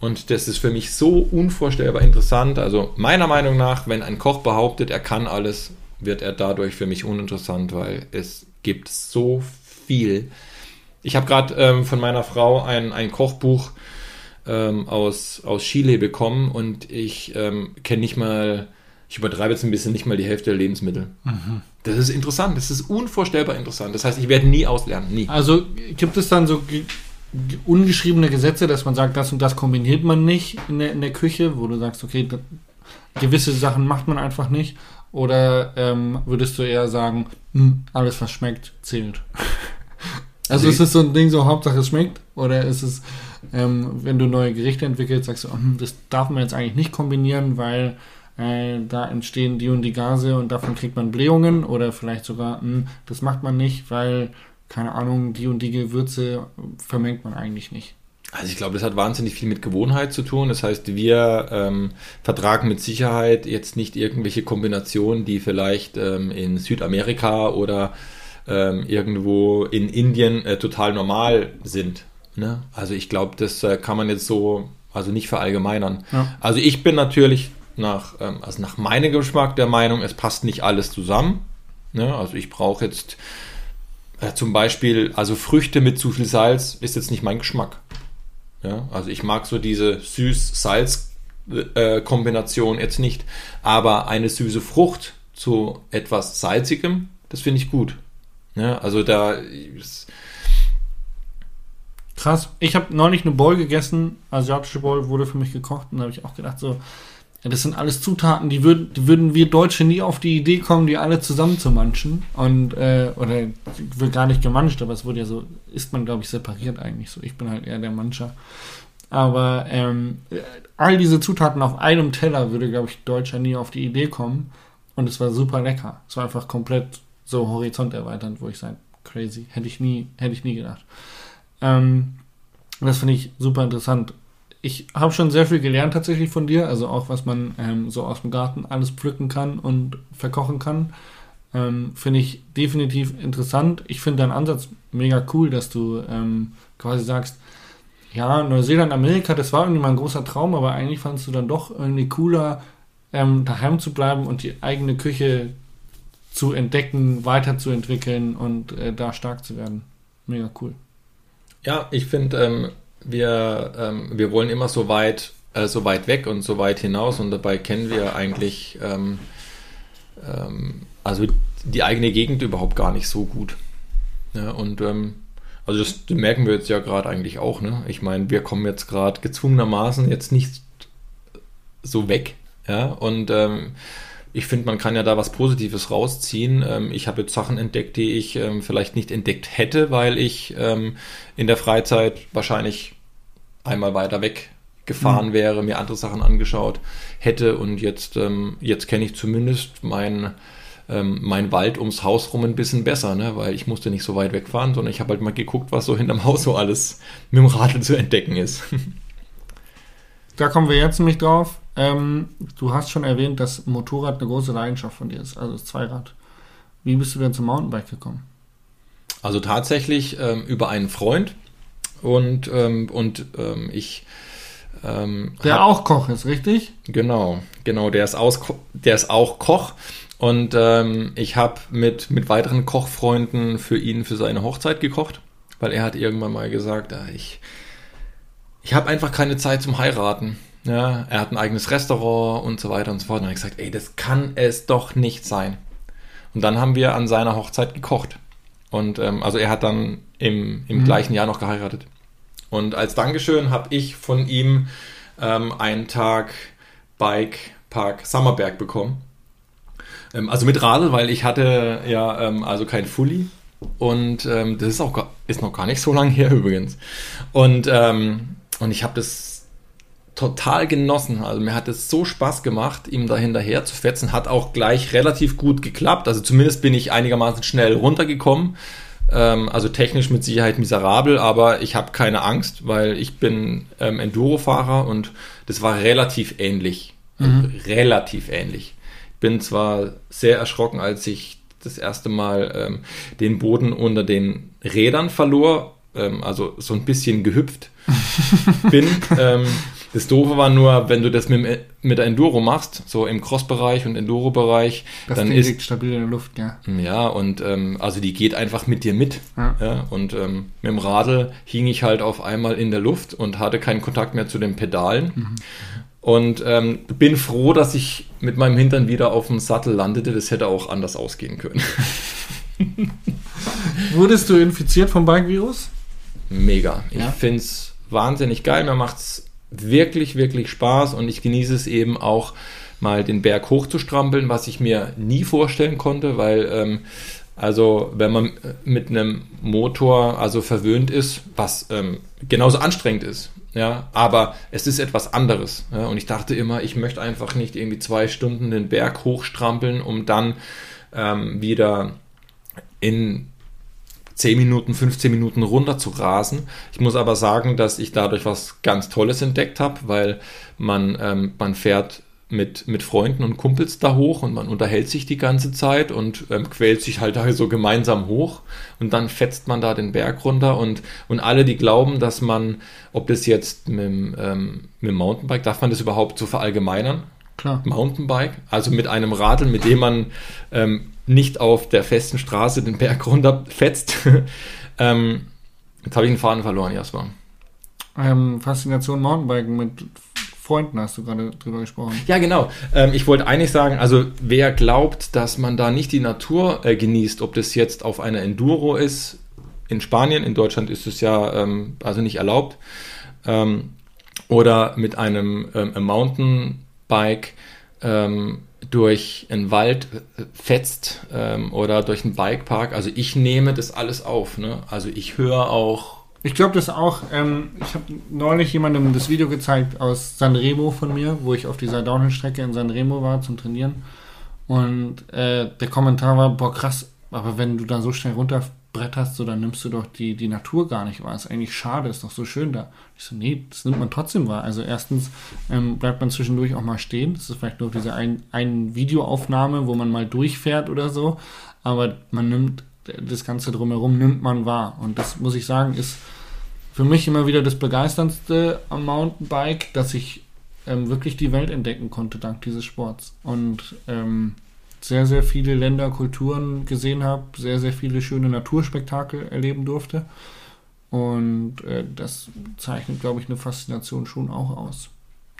Speaker 3: Und das ist für mich so unvorstellbar interessant. Also meiner Meinung nach, wenn ein Koch behauptet, er kann alles, wird er dadurch für mich uninteressant, weil es gibt so viel. Ich habe gerade ähm, von meiner Frau ein, ein Kochbuch ähm, aus, aus Chile bekommen und ich ähm, kenne nicht mal, ich übertreibe jetzt ein bisschen, nicht mal die Hälfte der Lebensmittel. Mhm. Das ist interessant, das ist unvorstellbar interessant. Das heißt, ich werde nie auslernen, nie.
Speaker 2: Also gibt es dann so ungeschriebene Gesetze, dass man sagt, das und das kombiniert man nicht in der, in der Küche, wo du sagst, okay, gewisse Sachen macht man einfach nicht? Oder ähm, würdest du eher sagen, hm, alles was schmeckt, zählt? Also, ist es so ein Ding, so Hauptsache es schmeckt? Oder ist es, ähm, wenn du neue Gerichte entwickelst, sagst du, oh, das darf man jetzt eigentlich nicht kombinieren, weil äh, da entstehen die und die Gase und davon kriegt man Blähungen oder vielleicht sogar, hm, das macht man nicht, weil, keine Ahnung, die und die Gewürze vermengt man eigentlich nicht.
Speaker 3: Also ich glaube, das hat wahnsinnig viel mit Gewohnheit zu tun. Das heißt, wir ähm, vertragen mit Sicherheit jetzt nicht irgendwelche Kombinationen, die vielleicht ähm, in Südamerika oder ähm, irgendwo in Indien äh, total normal sind. Ne? Also ich glaube, das äh, kann man jetzt so also nicht verallgemeinern. Ja. Also ich bin natürlich nach, ähm, also nach meinem Geschmack der Meinung, es passt nicht alles zusammen. Ne? Also ich brauche jetzt äh, zum Beispiel, also Früchte mit zu viel Salz ist jetzt nicht mein Geschmack. Ja? Also ich mag so diese Süß-Salz-Kombination äh, jetzt nicht, aber eine süße Frucht zu etwas Salzigem, das finde ich gut. Ja, also da.
Speaker 2: Krass. Ich habe neulich eine Bowl gegessen, asiatische Bowl wurde für mich gekocht und da habe ich auch gedacht, so, das sind alles Zutaten, die, würd, die würden wir Deutsche nie auf die Idee kommen, die alle zusammen zu manchen. Und, äh, oder wird gar nicht gemanscht, aber es wurde ja so, ist man, glaube ich, separiert eigentlich so. Ich bin halt eher der Mancher. Aber ähm, all diese Zutaten auf einem Teller würde, glaube ich, Deutscher nie auf die Idee kommen. Und es war super lecker. Es war einfach komplett so Horizont erweiternd, wo ich sage, crazy, hätte ich nie, hätte ich nie gedacht. Ähm, das finde ich super interessant. Ich habe schon sehr viel gelernt tatsächlich von dir, also auch was man ähm, so aus dem Garten alles pflücken kann und verkochen kann. Ähm, finde ich definitiv interessant. Ich finde deinen Ansatz mega cool, dass du ähm, quasi sagst, ja, Neuseeland, Amerika, das war irgendwie mal ein großer Traum, aber eigentlich fandest du dann doch irgendwie cooler, ähm, daheim zu bleiben und die eigene Küche zu entdecken, weiterzuentwickeln und äh, da stark zu werden. Mega cool.
Speaker 3: Ja, ich finde, ähm, wir, ähm, wir wollen immer so weit, äh, so weit weg und so weit hinaus und dabei kennen wir eigentlich ähm, ähm also die eigene Gegend überhaupt gar nicht so gut. Ja, und ähm, also das merken wir jetzt ja gerade eigentlich auch. Ne? Ich meine, wir kommen jetzt gerade gezwungenermaßen jetzt nicht so weg. Ja, und ähm, ich finde, man kann ja da was Positives rausziehen. Ähm, ich habe jetzt Sachen entdeckt, die ich ähm, vielleicht nicht entdeckt hätte, weil ich ähm, in der Freizeit wahrscheinlich einmal weiter weg gefahren mhm. wäre, mir andere Sachen angeschaut hätte und jetzt, ähm, jetzt kenne ich zumindest mein, ähm, mein Wald ums Haus rum ein bisschen besser, ne? weil ich musste nicht so weit wegfahren, sondern ich habe halt mal geguckt, was so hinterm Haus so alles mit dem Radl zu entdecken ist.
Speaker 2: Da kommen wir jetzt nämlich drauf. Ähm, du hast schon erwähnt, dass Motorrad eine große Leidenschaft von dir ist, also das Zweirad. Wie bist du denn zum Mountainbike gekommen?
Speaker 3: Also tatsächlich ähm, über einen Freund und, ähm, und ähm, ich.
Speaker 2: Ähm, der auch Koch ist, richtig?
Speaker 3: Genau, genau, der ist, aus, der ist auch Koch. Und ähm, ich habe mit, mit weiteren Kochfreunden für ihn für seine Hochzeit gekocht, weil er hat irgendwann mal gesagt, ah, ich, ich habe einfach keine Zeit zum Heiraten. Ja, er hat ein eigenes Restaurant und so weiter und so fort. Und dann habe ich gesagt, ey, das kann es doch nicht sein. Und dann haben wir an seiner Hochzeit gekocht. Und ähm, also er hat dann im, im mhm. gleichen Jahr noch geheiratet. Und als Dankeschön habe ich von ihm ähm, einen Tag Bike Park Sommerberg bekommen. Ähm, also mit Radl, weil ich hatte ja ähm, also kein Fully. Und ähm, das ist auch ist noch gar nicht so lange her übrigens. Und, ähm, und ich habe das total genossen. Also mir hat es so Spaß gemacht, ihm da hinterher zu fetzen. Hat auch gleich relativ gut geklappt. Also zumindest bin ich einigermaßen schnell runtergekommen. Ähm, also technisch mit Sicherheit miserabel, aber ich habe keine Angst, weil ich bin ähm, Enduro-Fahrer und das war relativ ähnlich. Mhm. Relativ ähnlich. Bin zwar sehr erschrocken, als ich das erste Mal ähm, den Boden unter den Rädern verlor, ähm, also so ein bisschen gehüpft [LAUGHS] bin. Das Doofe war nur, wenn du das mit, mit der Enduro machst, so im Cross-Bereich und Enduro-Bereich, dann ist liegt
Speaker 2: stabil in der Luft, ja.
Speaker 3: Ja, und ähm, also die geht einfach mit dir mit. Ja. ja und ähm, mit dem Radl hing ich halt auf einmal in der Luft und hatte keinen Kontakt mehr zu den Pedalen. Mhm. Und ähm, bin froh, dass ich mit meinem Hintern wieder auf dem Sattel landete. Das hätte auch anders ausgehen können. [LAUGHS]
Speaker 2: Wurdest du infiziert vom Bike-Virus?
Speaker 3: Mega. Ich ja? finde es wahnsinnig geil. Mir macht es wirklich, wirklich Spaß und ich genieße es eben auch mal den Berg hochzustrampeln, was ich mir nie vorstellen konnte, weil ähm, also wenn man mit einem Motor also verwöhnt ist, was ähm, genauso anstrengend ist, ja, aber es ist etwas anderes. Ja, und ich dachte immer, ich möchte einfach nicht irgendwie zwei Stunden den Berg hochstrampeln, um dann ähm, wieder in 10 Minuten, 15 Minuten runter zu rasen. Ich muss aber sagen, dass ich dadurch was ganz Tolles entdeckt habe, weil man, ähm, man fährt mit, mit Freunden und Kumpels da hoch und man unterhält sich die ganze Zeit und ähm, quält sich halt da so gemeinsam hoch und dann fetzt man da den Berg runter und, und alle, die glauben, dass man, ob das jetzt mit, ähm, mit dem Mountainbike, darf man das überhaupt so verallgemeinern?
Speaker 2: Klar.
Speaker 3: Mountainbike, also mit einem Radl, mit dem man ähm, nicht auf der festen Straße den Berg runterfetzt. [LAUGHS] ähm, jetzt habe ich den Faden verloren, Jasper.
Speaker 2: Ähm, Faszination Mountainbiken mit Freunden hast du gerade drüber gesprochen.
Speaker 3: Ja, genau. Ähm, ich wollte eigentlich sagen, also wer glaubt, dass man da nicht die Natur äh, genießt, ob das jetzt auf einer Enduro ist, in Spanien, in Deutschland ist es ja ähm, also nicht erlaubt, ähm, oder mit einem ähm, Mountainbike, ähm, durch einen Wald fetzt ähm, oder durch einen Bikepark. Also ich nehme das alles auf. Ne? Also ich höre auch.
Speaker 2: Ich glaube das auch. Ähm, ich habe neulich jemandem das Video gezeigt aus Sanremo von mir, wo ich auf dieser Downhill-Strecke in Sanremo war zum Trainieren. Und äh, der Kommentar war, boah krass, aber wenn du da so schnell runter bretterst, so, dann nimmst du doch die, die Natur gar nicht wahr. Ist eigentlich schade, ist doch so schön da. Ich so, nee, das nimmt man trotzdem wahr. Also erstens ähm, bleibt man zwischendurch auch mal stehen. Das ist vielleicht nur diese ein, ein Videoaufnahme, wo man mal durchfährt oder so. Aber man nimmt das Ganze drumherum, nimmt man wahr. Und das muss ich sagen, ist für mich immer wieder das Begeisterndste am Mountainbike, dass ich ähm, wirklich die Welt entdecken konnte dank dieses Sports. Und ähm, sehr, sehr viele Länder, Kulturen gesehen habe, sehr, sehr viele schöne Naturspektakel erleben durfte. Und äh, das zeichnet, glaube ich, eine Faszination schon auch aus.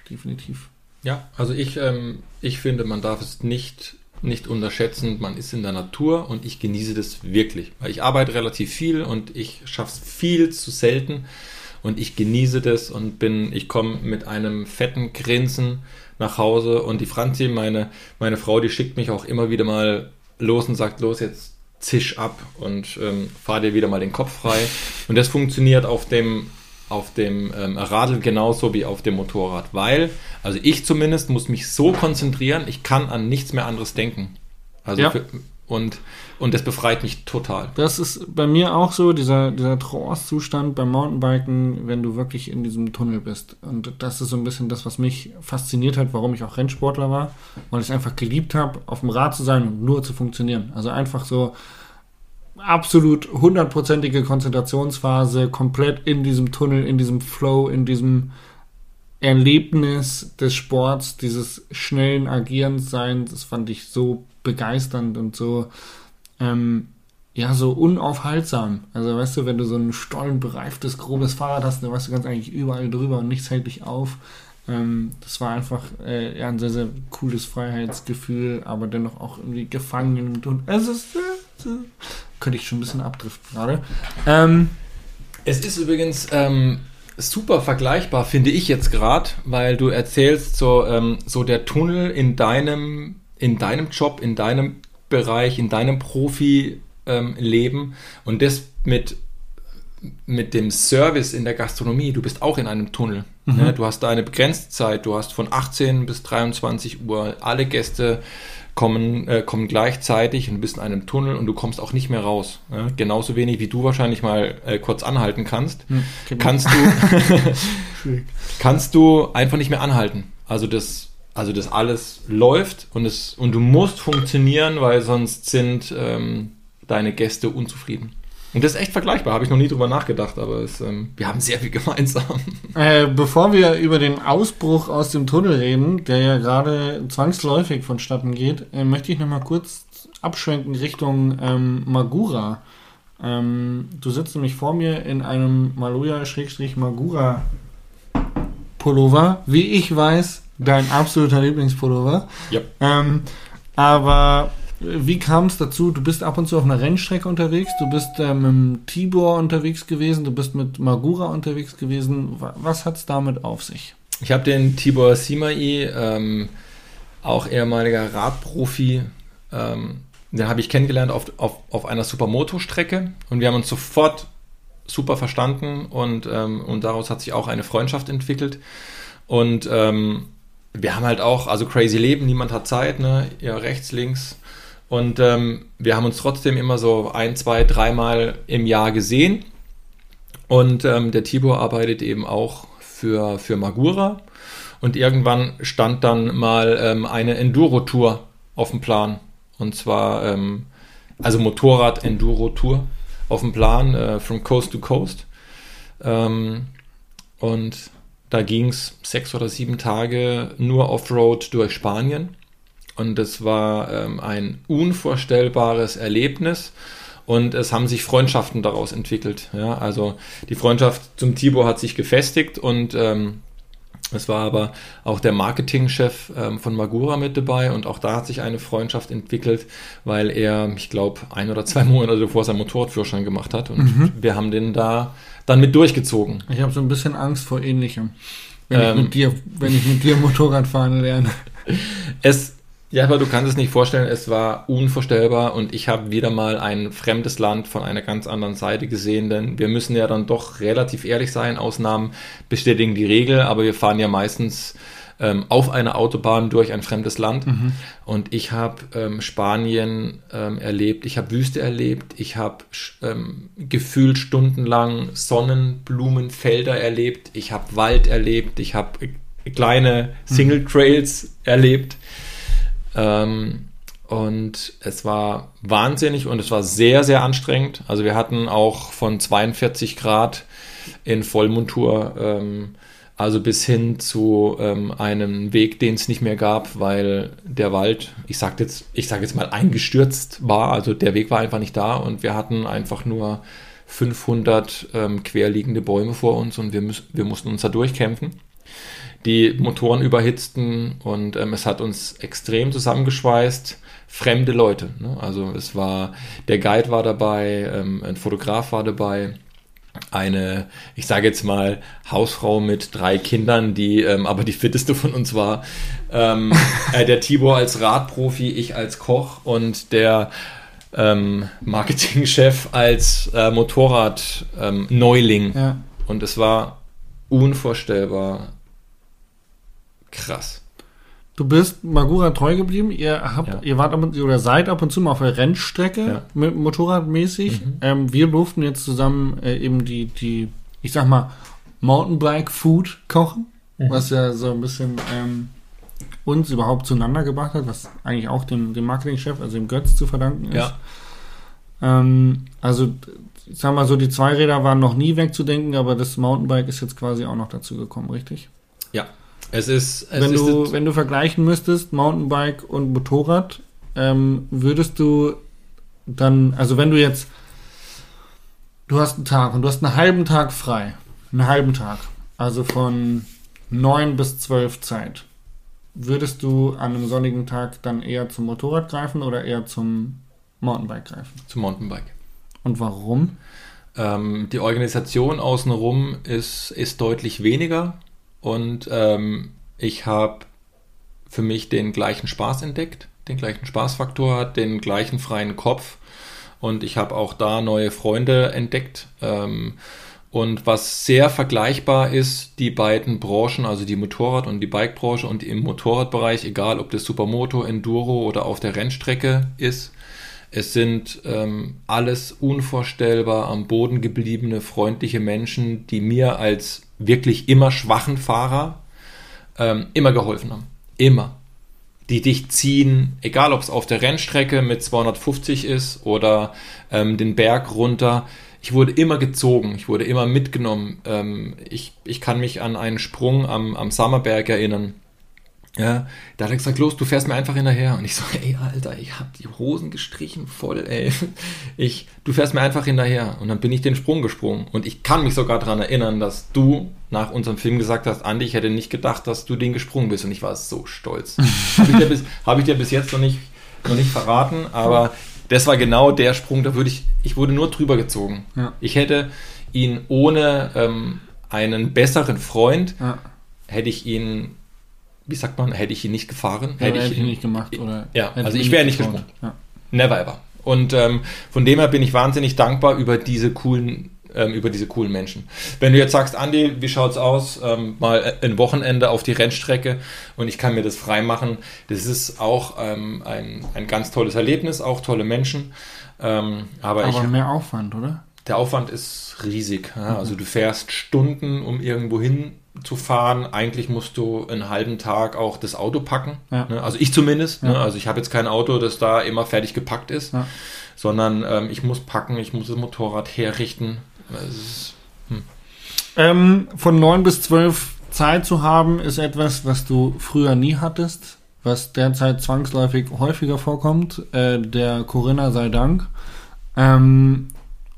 Speaker 2: Definitiv.
Speaker 3: Ja, also ich, ähm, ich finde, man darf es nicht, nicht unterschätzen. Man ist in der Natur und ich genieße das wirklich. Weil ich arbeite relativ viel und ich schaffe es viel zu selten. Und ich genieße das und bin, ich komme mit einem fetten Grinsen nach Hause und die Franzi, meine, meine Frau, die schickt mich auch immer wieder mal los und sagt, los, jetzt zisch ab und ähm, fahr dir wieder mal den Kopf frei. [LAUGHS] Und das funktioniert auf dem, auf dem ähm, Radl genauso wie auf dem Motorrad, weil, also ich zumindest muss mich so konzentrieren, ich kann an nichts mehr anderes denken. Also
Speaker 2: Ja.
Speaker 3: für, und, und das befreit mich total.
Speaker 2: Das ist bei mir auch so, dieser, dieser Trance-Zustand beim Mountainbiken, wenn du wirklich in diesem Tunnel bist. Und das ist so ein bisschen das, was mich fasziniert hat, warum ich auch Rennsportler war, weil ich es einfach geliebt habe, auf dem Rad zu sein und nur zu funktionieren. Also einfach so absolut hundertprozentige Konzentrationsphase, komplett in diesem Tunnel, in diesem Flow, in diesem Erlebnis des Sports, dieses schnellen Agierens sein, das fand ich so begeisternd und so, ähm, ja, so unaufhaltsam. Also, weißt du, wenn du so ein stollenbereiftes, grobes Fahrrad hast, dann weißt du ganz eigentlich überall drüber und nichts hält dich auf. Ähm, das war einfach äh, ja, ein sehr, sehr cooles Freiheitsgefühl, aber dennoch auch irgendwie gefangen und es ist, äh, äh, könnte ich schon ein bisschen abdriften gerade. Ähm,
Speaker 3: Es ist übrigens ähm, super vergleichbar, finde ich jetzt gerade, weil du erzählst so, ähm, so der Tunnel in deinem, in deinem Job, in deinem Bereich, in deinem Profi-Leben ähm, und das mit, mit dem Service in der Gastronomie. Du bist auch in einem Tunnel. Ne? Du hast da eine begrenzte Zeit. Du hast von 18 bis 23 Uhr alle Gäste kommen, äh, kommen gleichzeitig und du bist in einem Tunnel und du kommst auch nicht mehr raus. Ja? Genauso wenig wie du wahrscheinlich mal äh, kurz anhalten kannst,
Speaker 2: hm,
Speaker 3: kannst du, [LAUGHS] [LAUGHS] kannst du einfach nicht mehr anhalten. Also das, also das alles läuft und, es, und du musst funktionieren, weil sonst sind ähm, deine Gäste unzufrieden. Und das ist echt vergleichbar, habe ich noch nie drüber nachgedacht, aber es, ähm, wir haben sehr viel [LAUGHS] gemeinsam.
Speaker 2: Äh, bevor wir über den Ausbruch aus dem Tunnel reden, der ja gerade zwangsläufig vonstatten geht, äh, möchte ich nochmal kurz abschwenken Richtung ähm, Magura. Ähm, du sitzt nämlich vor mir in einem Maloya-Magura Pullover. Wie ich weiß, dein absoluter Lieblingspullover.
Speaker 3: Ja.
Speaker 2: Ähm, aber wie kam es dazu? Du bist ab und zu auf einer Rennstrecke unterwegs, du bist ähm, mit Tibor unterwegs gewesen, du bist mit Magura unterwegs gewesen. Wa- Was hat es damit auf sich?
Speaker 3: Ich habe den Tibor Simai, ähm, auch ehemaliger Radprofi, ähm, den habe ich kennengelernt auf, auf, auf einer Supermoto-Strecke und wir haben uns sofort super verstanden und, ähm, und daraus hat sich auch eine Freundschaft entwickelt. Und ähm, wir haben halt auch, also crazy Leben, niemand hat Zeit, ne? Ja, rechts, links. Und ähm, wir haben uns trotzdem immer so ein, zwei, dreimal im Jahr gesehen. Und ähm, der Tibor arbeitet eben auch für, für Magura. Und irgendwann stand dann mal ähm, eine Enduro-Tour auf dem Plan. Und zwar, ähm, also Motorrad-Enduro-Tour auf dem Plan, äh, from Coast to Coast. Ähm, und da ging es sechs oder sieben Tage nur Offroad durch Spanien. Und es war ähm, ein unvorstellbares Erlebnis. Und es haben sich Freundschaften daraus entwickelt. Ja, also die Freundschaft zum Tibor hat sich gefestigt und ähm, es war aber auch der Marketingchef ähm, von Magura mit dabei und auch da hat sich eine Freundschaft entwickelt, weil er, ich glaube, ein oder zwei [LAUGHS] Monate vor seinem Motorradführerschein gemacht hat und wir haben den da dann mit durchgezogen.
Speaker 2: Ich habe so ein bisschen Angst vor Ähnlichem. Wenn,
Speaker 3: Ähm.
Speaker 2: ich, mit dir, wenn ich mit dir [LAUGHS] Motorrad fahren lerne.
Speaker 3: Es, ja, aber du kannst es nicht vorstellen, es war unvorstellbar und ich habe wieder mal ein fremdes Land von einer ganz anderen Seite gesehen, denn wir müssen ja dann doch relativ ehrlich sein, Ausnahmen bestätigen die Regel, aber wir fahren ja meistens ähm, auf einer Autobahn durch ein fremdes Land. Und ich habe ähm, Spanien ähm, erlebt, ich habe Wüste erlebt, ich habe ähm, gefühlt stundenlang Sonnenblumenfelder erlebt, ich habe Wald erlebt, ich habe kleine Single Trails erlebt. Ähm, und es war wahnsinnig und es war sehr, sehr anstrengend. Also wir hatten auch von 42 Grad in Vollmontur ähm, also bis hin zu ähm, einem Weg, den es nicht mehr gab, weil der Wald, ich sag jetzt, sage jetzt mal eingestürzt war. Also der Weg war einfach nicht da und wir hatten einfach nur 500 ähm, querliegende Bäume vor uns und wir, müß, wir mussten uns da durchkämpfen. Die Motoren überhitzten und ähm, es hat uns extrem zusammengeschweißt. Fremde Leute. Ne? Also es war, der Guide war dabei, ähm, ein Fotograf war dabei eine, ich sage jetzt mal, Hausfrau mit drei Kindern, die ähm, aber die fitteste von uns war. Ähm, [LAUGHS] äh, der Tibor als Radprofi, ich als Koch und der ähm, Marketingchef als äh, Motorrad-Neuling. Ähm, ja. Und es war unvorstellbar krass.
Speaker 2: Du bist Magura treu geblieben. Ihr habt, ja. ihr wart ab und, oder seid ab und zu mal auf der Rennstrecke ja. mit Motorradmäßig. Mhm. Ähm, wir durften jetzt zusammen äh, eben die, die, ich sag mal, Mountainbike Food kochen, mhm. was ja so ein bisschen ähm, uns überhaupt zueinander gebracht hat, was eigentlich auch dem, dem Marketingchef, also dem Götz, zu verdanken ist. Ja. Ähm, also, ich sag mal so, die Zweiräder waren noch nie wegzudenken, aber das Mountainbike ist jetzt quasi auch noch dazu gekommen, richtig?
Speaker 3: Ja, es ist. Es
Speaker 2: wenn,
Speaker 3: ist
Speaker 2: du, wenn du vergleichen müsstest, Mountainbike und Motorrad, ähm, würdest du dann, also wenn du jetzt, du hast einen Tag und du hast einen halben Tag frei, einen halben Tag, also von 9 bis 12 Zeit, würdest du an einem sonnigen Tag dann eher zum Motorrad greifen oder eher zum Mountainbike greifen?
Speaker 3: Zum Mountainbike.
Speaker 2: Und warum?
Speaker 3: Ähm, die Organisation außenrum ist, ist deutlich weniger und ähm, ich habe für mich den gleichen Spaß entdeckt, den gleichen Spaßfaktor hat, den gleichen freien Kopf. Und ich habe auch da neue Freunde entdeckt. Ähm, und was sehr vergleichbar ist, die beiden Branchen, also die Motorrad- und die Bikebranche und im Motorradbereich, egal ob das Supermoto, Enduro oder auf der Rennstrecke ist, es sind ähm, alles unvorstellbar am Boden gebliebene, freundliche Menschen, die mir als wirklich immer schwachen Fahrer ähm, immer geholfen haben. Immer. Die dich ziehen, egal ob es auf der Rennstrecke mit 250 ist oder ähm, den Berg runter. Ich wurde immer gezogen, ich wurde immer mitgenommen. Ähm, ich, ich kann mich an einen Sprung am, am Sammerberg erinnern ja, da hat er gesagt, los, du fährst mir einfach hinterher. Und ich so, ey, Alter, ich hab die Hosen gestrichen voll, ey. Ich, du fährst mir einfach hinterher. Und dann bin ich den Sprung gesprungen. Und ich kann mich sogar daran erinnern, dass du nach unserem Film gesagt hast, Andi, ich hätte nicht gedacht, dass du den gesprungen bist. Und ich war so stolz. Habe ich, dir bis, [LAUGHS] hab ich dir bis jetzt noch nicht, noch nicht verraten, aber das war genau der Sprung, da würde ich, ich wurde nur drüber gezogen. Ja. Ich hätte ihn ohne ähm, einen besseren Freund, ja. hätte ich ihn wie sagt man, hätte ich ihn nicht gefahren,
Speaker 2: ja, hätte ich ihn nicht gemacht. Oder
Speaker 3: ja, also ich wäre nicht gesprungen. Ja. Never ever. Und ähm, von dem her bin ich wahnsinnig dankbar über diese coolen ähm, über diese coolen Menschen. Wenn du jetzt sagst, Andi, wie schaut's aus? Ähm, mal ein Wochenende auf die Rennstrecke und ich kann mir das frei machen. Das ist auch ähm, ein, ein ganz tolles Erlebnis, auch tolle Menschen. Ähm, aber
Speaker 2: aber
Speaker 3: ich,
Speaker 2: mehr Aufwand, oder?
Speaker 3: Der Aufwand ist riesig. Ja? Also du fährst Stunden, um irgendwo hin zu fahren. Eigentlich musst du einen halben Tag auch das Auto packen. Ja. Ne? Also ich zumindest. Ne? Ja. Ne? Also ich habe jetzt kein Auto, das da immer fertig gepackt ist, ja. sondern ähm, ich muss packen, ich muss das Motorrad herrichten. Ist,
Speaker 2: hm. ähm, von neun bis zwölf Zeit zu haben, ist etwas, was du früher nie hattest, was derzeit zwangsläufig häufiger vorkommt. Äh, der Corinna sei Dank. Ähm,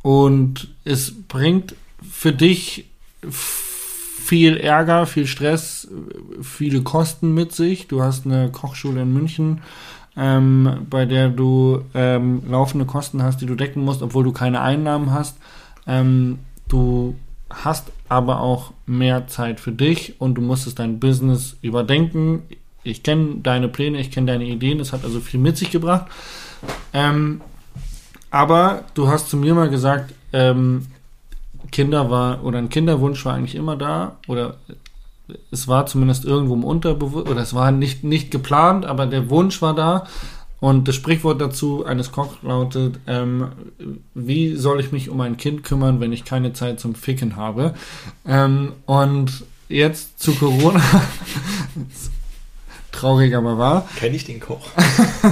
Speaker 2: und es bringt für dich viel Ärger, viel Stress, viele Kosten mit sich. Du hast eine Kochschule in München, ähm, bei der du ähm, laufende Kosten hast, die du decken musst, obwohl du keine Einnahmen hast. Ähm, du hast aber auch mehr Zeit für dich und du musstest dein Business überdenken. Ich kenne deine Pläne, ich kenne deine Ideen, es hat also viel mit sich gebracht. Ähm, aber du hast zu mir mal gesagt, ähm, Kinder war oder ein Kinderwunsch war eigentlich immer da oder es war zumindest irgendwo im Unterbewusstsein oder es war nicht, nicht geplant, aber der Wunsch war da. Und das Sprichwort dazu eines Kochs lautet, ähm, wie soll ich mich um ein Kind kümmern, wenn ich keine Zeit zum Ficken habe? Ähm, und jetzt zu Corona, [LAUGHS] traurig aber wahr.
Speaker 3: Kenne ich den Koch.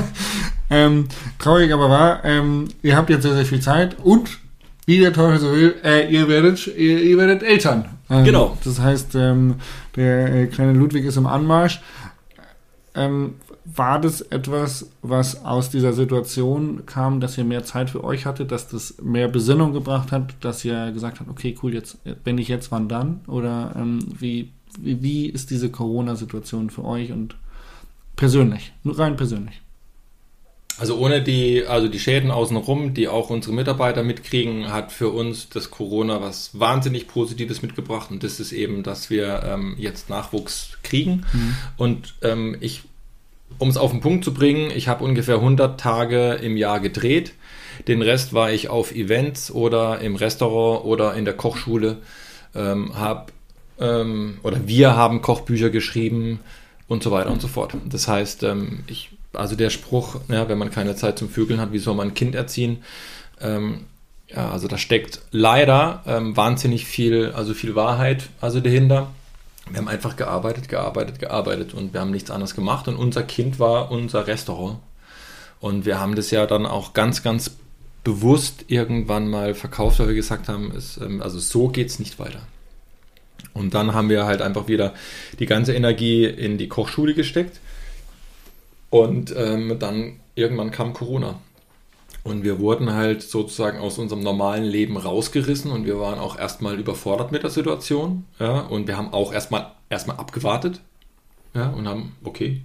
Speaker 3: [LAUGHS]
Speaker 2: ähm, traurig aber wahr, ähm, ihr habt jetzt sehr, sehr viel Zeit und wie der Teufel so will, äh, ihr, werdet, ihr, ihr, werdet Eltern. Ähm,
Speaker 3: Genau.
Speaker 2: Das heißt, ähm, der äh, kleine Ludwig ist im Anmarsch. Ähm, war das etwas, was aus dieser Situation kam, dass ihr mehr Zeit für euch hattet, dass das mehr Besinnung gebracht hat, dass ihr gesagt habt, okay, cool, jetzt, wenn nicht jetzt, wann dann? Oder ähm, wie, wie, wie ist diese Corona-Situation für euch und persönlich, nur rein persönlich?
Speaker 3: Also ohne die, also die Schäden außenrum, die auch unsere Mitarbeiter mitkriegen, hat für uns das Corona was wahnsinnig Positives mitgebracht. Und das ist eben, dass wir ähm, jetzt Nachwuchs kriegen. Und ähm, ich, um es auf den Punkt zu bringen, ich habe ungefähr 100 Tage im Jahr gedreht, den Rest war ich auf Events oder im Restaurant oder in der Kochschule, ähm, hab, ähm, oder wir haben Kochbücher geschrieben und so weiter und so fort. Das heißt, ähm, ich also der Spruch, ja, wenn man keine Zeit zum Vögeln hat, wie soll man ein Kind erziehen? Ähm, ja, also da steckt leider ähm, wahnsinnig viel, also viel Wahrheit also dahinter. Wir haben einfach gearbeitet, gearbeitet, gearbeitet und wir haben nichts anderes gemacht und unser Kind war unser Restaurant. Und wir haben das ja dann auch ganz, ganz bewusst irgendwann mal verkauft, weil wir gesagt haben, es, ähm, also so geht's nicht weiter. Und dann haben wir halt einfach wieder die ganze Energie in die Kochschule gesteckt. Und ähm, dann irgendwann kam Corona. Und wir wurden halt sozusagen aus unserem normalen Leben rausgerissen und wir waren auch erstmal überfordert mit der Situation. Ja, und wir haben auch erstmal erstmal abgewartet. Ja, und haben, okay,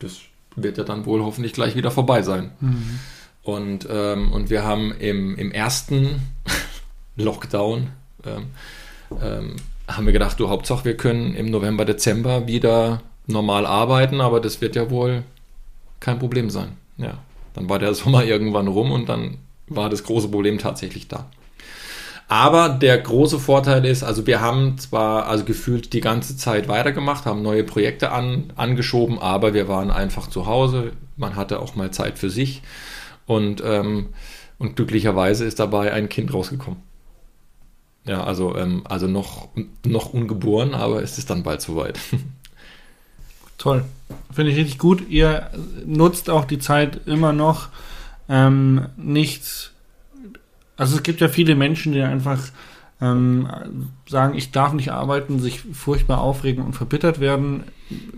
Speaker 3: das wird ja dann wohl hoffentlich gleich wieder vorbei sein. Und, ähm, und wir haben im, im ersten [LAUGHS] Lockdown ähm, ähm, haben wir gedacht, du Hauptsache, wir können im November, Dezember wieder normal arbeiten, aber das wird ja wohl kein Problem sein. Ja, dann war der [LAUGHS] Sommer irgendwann rum und dann war das große Problem tatsächlich da. Aber der große Vorteil ist, also wir haben zwar also gefühlt die ganze Zeit weitergemacht, haben neue Projekte an, angeschoben, aber wir waren einfach zu Hause. Man hatte auch mal Zeit für sich und, ähm, und glücklicherweise ist dabei ein Kind rausgekommen. Ja, also, ähm, also noch, noch ungeboren, aber es ist dann bald soweit. [LAUGHS]
Speaker 2: Toll. Finde ich richtig gut. Ihr nutzt auch die Zeit immer noch ähm, nicht. Also es gibt ja viele Menschen, die einfach ähm, sagen, ich darf nicht arbeiten, sich furchtbar aufregen und verbittert werden.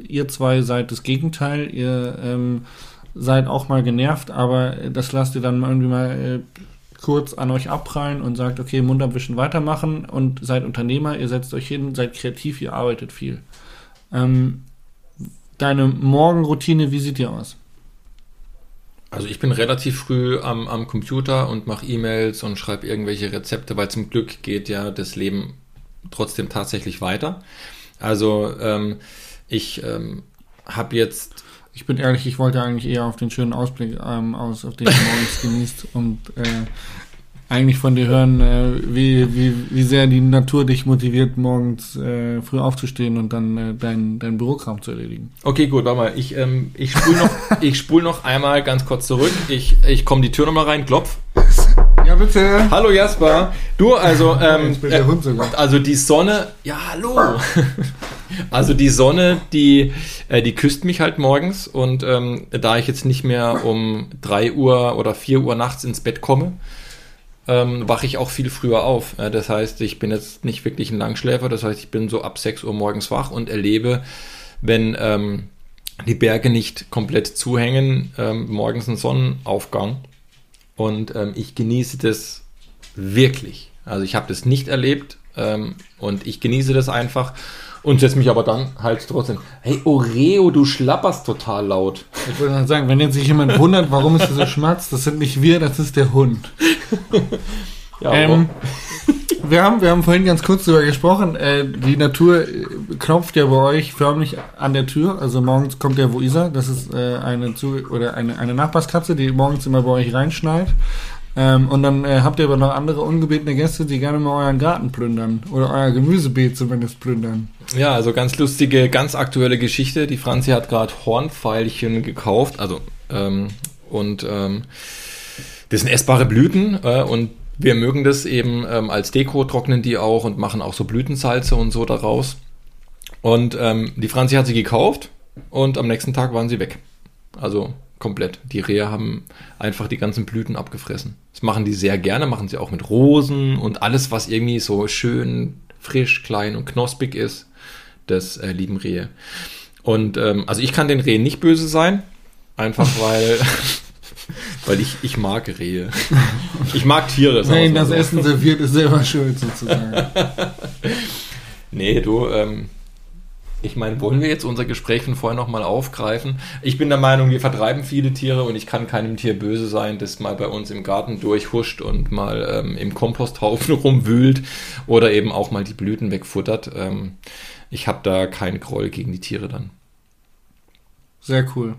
Speaker 2: Ihr zwei seid das Gegenteil. Ihr ähm, seid auch mal genervt, aber das lasst ihr dann irgendwie mal äh, kurz an euch abprallen und sagt, okay, Mund abwischen, weitermachen und seid Unternehmer, ihr setzt euch hin, seid kreativ, ihr arbeitet viel. Ähm, deine Morgenroutine, wie sieht die aus?
Speaker 3: Also ich bin relativ früh am, am Computer und mache E-Mails und schreibe irgendwelche Rezepte, weil zum Glück geht ja das Leben trotzdem tatsächlich weiter. Also ähm, ich ähm, habe jetzt
Speaker 2: Ich bin ehrlich, ich wollte eigentlich eher auf den schönen Ausblick ähm, aus, auf den du morgens genießt und äh, eigentlich von dir hören, äh, wie, wie, wie sehr die Natur dich motiviert, morgens äh, früh aufzustehen und dann äh, dein, dein Bürokram zu erledigen.
Speaker 3: Okay, gut, warte mal. Ich, ähm, ich spule noch, [LAUGHS] ich spul noch einmal ganz kurz zurück. Ich, ich komme die Tür nochmal rein, klopf.
Speaker 2: Ja, bitte.
Speaker 3: Hallo Jasper. Du, also, ähm,
Speaker 2: sogar.
Speaker 3: also die Sonne, ja, hallo. [LAUGHS] Also die Sonne, die, äh, die küsst mich halt morgens und ähm, da ich jetzt nicht mehr um 3 Uhr oder 4 Uhr nachts ins Bett komme, ähm, wache ich auch viel früher auf. Das heißt, ich bin jetzt nicht wirklich ein Langschläfer, das heißt, ich bin so ab 6 Uhr morgens wach und erlebe, wenn ähm, die Berge nicht komplett zuhängen, ähm, morgens einen Sonnenaufgang. Und ähm, ich genieße das wirklich. Also ich habe das nicht erlebt ähm, und ich genieße das einfach und setze mich aber dann halt trotzdem. Hey Oreo, du schlapperst total laut.
Speaker 2: Ich wollte gerade sagen, wenn jetzt sich jemand wundert, warum es so schmatzt, das sind nicht wir, das ist der Hund. [LAUGHS]
Speaker 3: Ja,
Speaker 2: Ähm, wir, haben, wir haben vorhin ganz kurz darüber gesprochen. Äh, die Natur äh, klopft ja bei euch förmlich an der Tür. Also morgens kommt der Luisa, das ist äh, eine, Zu oder eine, eine Nachbarskatze, die morgens immer bei euch reinschneit. Ähm, und dann äh, habt ihr aber noch andere ungebetene Gäste, die gerne mal euren Garten plündern. Oder euer Gemüsebeet zumindest plündern.
Speaker 3: Ja, also ganz lustige, ganz aktuelle Geschichte. Die Franzi hat gerade Hornfeilchen gekauft, also ähm, und ähm, das sind essbare Blüten äh, und wir mögen das eben ähm, als Deko, trocknen die auch und machen auch so Blütensalze und so daraus. Und ähm, die Franzi hat sie gekauft und am nächsten Tag waren sie weg. Also komplett. Die Rehe haben einfach die ganzen Blüten abgefressen. Das machen die sehr gerne, machen sie auch mit Rosen und alles, was irgendwie so schön frisch, klein und knospig ist. Das äh, lieben Rehe. Und ähm, also ich kann den Rehen nicht böse sein, einfach [LAUGHS] weil, [LAUGHS] weil ich, ich mag Rehe. [LAUGHS] Ich mag Tiere.
Speaker 2: Wenn das Essen serviert, ist selber schuld sozusagen.
Speaker 3: nee, du, ähm, ich meine, wollen wir jetzt unser Gespräch von vorher nochmal aufgreifen? Ich bin der Meinung, wir vertreiben viele Tiere und ich kann keinem Tier böse sein, das mal bei uns im Garten durchhuscht und mal ähm, im Komposthaufen [LAUGHS] rumwühlt oder eben auch mal die Blüten wegfuttert. Ähm, ich habe da keinen Groll gegen die Tiere dann.
Speaker 2: Sehr cool.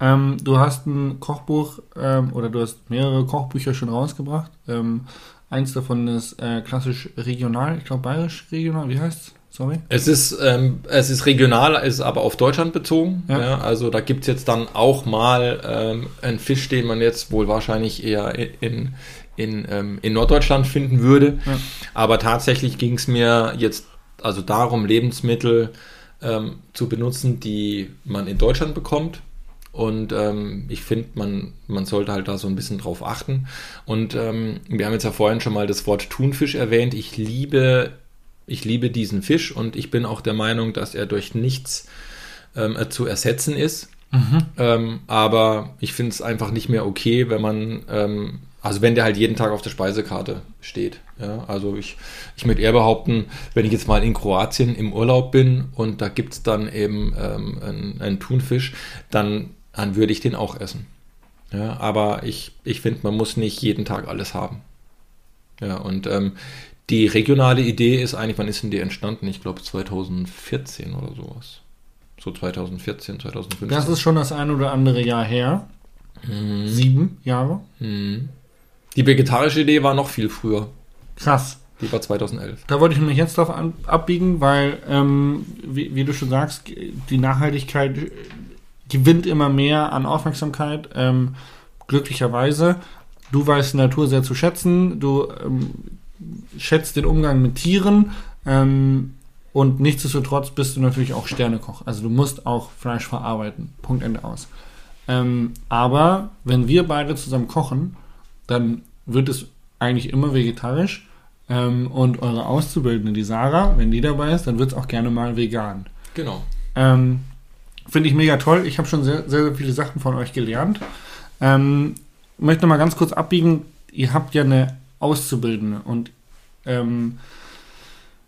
Speaker 2: Ähm, du hast ein Kochbuch ähm, oder du hast mehrere Kochbücher schon rausgebracht. Ähm, eins davon ist äh, klassisch regional, ich glaube bayerisch regional, wie heißt es?
Speaker 3: Sorry? Es ist, ähm, es ist regional, ist aber auf Deutschland bezogen. Ja. ja also da gibt es jetzt dann auch mal ähm, einen Fisch, den man jetzt wohl wahrscheinlich eher in, in, ähm, in Norddeutschland finden würde. Ja. Aber tatsächlich ging es mir jetzt also darum, Lebensmittel ähm, zu benutzen, die man in Deutschland bekommt. Und ähm, ich finde, man, man sollte halt da so ein bisschen drauf achten. Und ähm, wir haben jetzt ja vorhin schon mal das Wort Thunfisch erwähnt. Ich liebe ich liebe diesen Fisch und ich bin auch der Meinung, dass er durch nichts ähm, äh, zu ersetzen ist. Mhm. Ähm, aber ich finde es einfach nicht mehr okay, wenn man, ähm, also wenn der halt jeden Tag auf der Speisekarte steht. Ja, also ich, ich möchte eher behaupten, wenn ich jetzt mal in Kroatien im Urlaub bin und da gibt es dann eben ähm, einen, einen Thunfisch, dann, dann würde ich den auch essen. Ja, aber ich, ich finde, man muss nicht jeden Tag alles haben. Ja, und ähm, die regionale Idee ist eigentlich, wann ist denn die entstanden? Ich glaube 2014 oder sowas. So 2014, 2015.
Speaker 2: Das ist schon das ein oder andere Jahr her. Mhm. Sieben Jahre.
Speaker 3: Mhm. Die vegetarische Idee war noch viel früher.
Speaker 2: Krass.
Speaker 3: Die war 2011.
Speaker 2: Da wollte ich nämlich jetzt drauf an, abbiegen, weil, ähm, wie, wie, du schon sagst, die Nachhaltigkeit gewinnt immer mehr an Aufmerksamkeit. Ähm, glücklicherweise. Du weißt Natur sehr zu schätzen. Du ähm, schätzt den Umgang mit Tieren ähm, und nichtsdestotrotz bist du natürlich auch Sternekoch. Also du musst auch Fleisch verarbeiten. Punkt Ende aus. Ähm, aber wenn wir beide zusammen kochen, dann wird es eigentlich immer vegetarisch. Ähm, und eure Auszubildende, die Sarah, wenn die dabei ist, dann wird es auch gerne mal vegan.
Speaker 3: Genau.
Speaker 2: Ähm, Finde ich mega toll. Ich habe schon sehr, sehr, sehr, viele Sachen von euch gelernt. Ähm, möchte noch mal ganz kurz abbiegen. Ihr habt ja eine Auszubildende. Und ähm,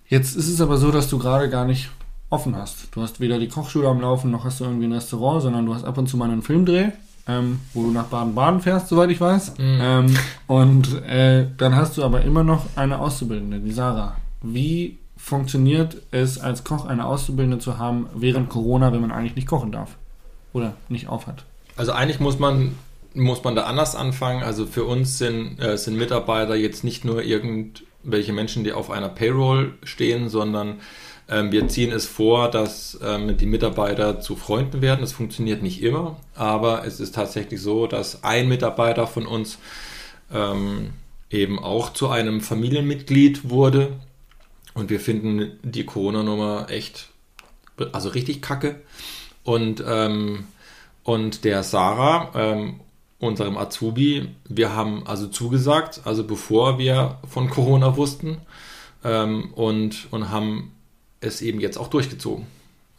Speaker 2: jetzt ist es aber so, dass du gerade gar nicht offen hast. Du hast weder die Kochschule am Laufen, noch hast du irgendwie ein Restaurant, sondern du hast ab und zu mal einen Filmdreh, ähm, wo du nach Baden-Baden fährst, soweit ich weiß. Mhm. Ähm, und äh, dann hast du aber immer noch eine Auszubildende, die Sarah. Wie funktioniert es als Koch, eine Auszubildende zu haben während Corona, wenn man eigentlich nicht kochen darf? Oder nicht aufhat?
Speaker 3: Also eigentlich muss man muss man da anders anfangen. Also für uns sind, äh, sind Mitarbeiter jetzt nicht nur irgendwelche Menschen, die auf einer Payroll stehen, sondern ähm, wir ziehen es vor, dass ähm, die Mitarbeiter zu Freunden werden. Das funktioniert nicht immer, aber es ist tatsächlich so, dass ein Mitarbeiter von uns ähm, eben auch zu einem Familienmitglied wurde. Und wir finden die Corona-Nummer echt, also richtig kacke. Und, ähm, und der Sarah, ähm, unserem Azubi, wir haben also zugesagt, also bevor wir von Corona wussten ähm, und, und haben es eben jetzt auch durchgezogen.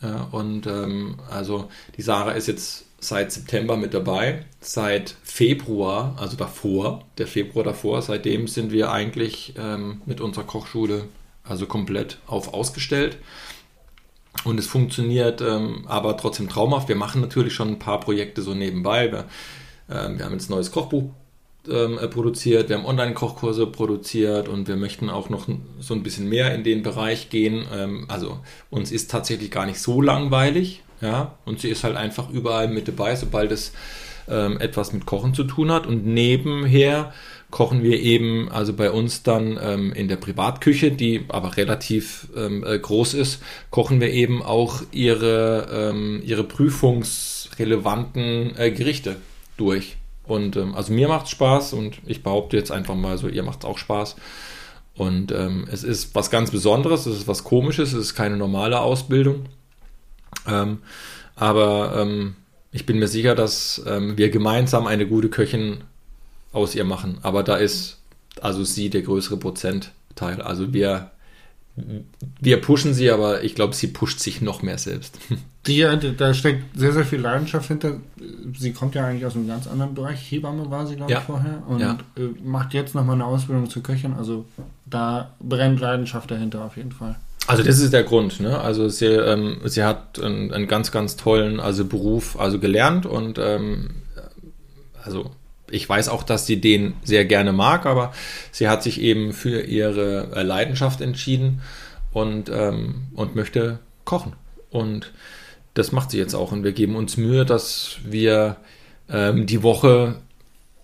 Speaker 3: Ja, und ähm, also die Sarah ist jetzt seit September mit dabei, seit Februar, also davor, der Februar davor, seitdem sind wir eigentlich ähm, mit unserer Kochschule also komplett auf ausgestellt. Und es funktioniert ähm, aber trotzdem traumhaft. Wir machen natürlich schon ein paar Projekte so nebenbei. Wir ähm, wir haben jetzt ein neues Kochbuch ähm, äh, produziert, wir haben Online-Kochkurse produziert und wir möchten auch noch so ein bisschen mehr in den Bereich gehen. Ähm, also uns ist tatsächlich gar nicht so langweilig, ja, und sie ist halt einfach überall mit dabei, sobald es ähm, etwas mit Kochen zu tun hat. Und nebenher kochen wir eben, also bei uns dann ähm, in der Privatküche, die aber relativ ähm, äh, groß ist, kochen wir eben auch ihre, ähm, ihre prüfungsrelevanten äh, Gerichte durch. Und ähm, also mir macht es Spaß und ich behaupte jetzt einfach mal so, ihr macht es auch Spaß. Und ähm, es ist was ganz Besonderes, es ist was Komisches, es ist keine normale Ausbildung. Ähm, aber ähm, ich bin mir sicher, dass ähm, wir gemeinsam eine gute Köchin aus ihr machen. Aber da ist also sie der größere Prozentteil. Also wir, wir pushen sie, aber ich glaube, sie pusht sich noch mehr selbst. [LAUGHS]
Speaker 2: Die, da steckt sehr, sehr viel Leidenschaft hinter. Sie kommt ja eigentlich aus einem ganz anderen Bereich. Hebamme war sie, glaube
Speaker 3: Ja.
Speaker 2: ich, vorher. Und
Speaker 3: Ja.
Speaker 2: äh, macht jetzt nochmal eine Ausbildung zur Köchin. Also da brennt Leidenschaft dahinter auf jeden Fall.
Speaker 3: Also das ist der Grund. Ne? Also sie, ähm, sie hat einen, einen ganz, ganz tollen also Beruf also gelernt und ähm, also ich weiß auch, dass sie den sehr gerne mag, aber sie hat sich eben für ihre äh, Leidenschaft entschieden und, ähm, und möchte kochen. Und das macht sie jetzt auch. Und wir geben uns Mühe, dass wir ähm, die Woche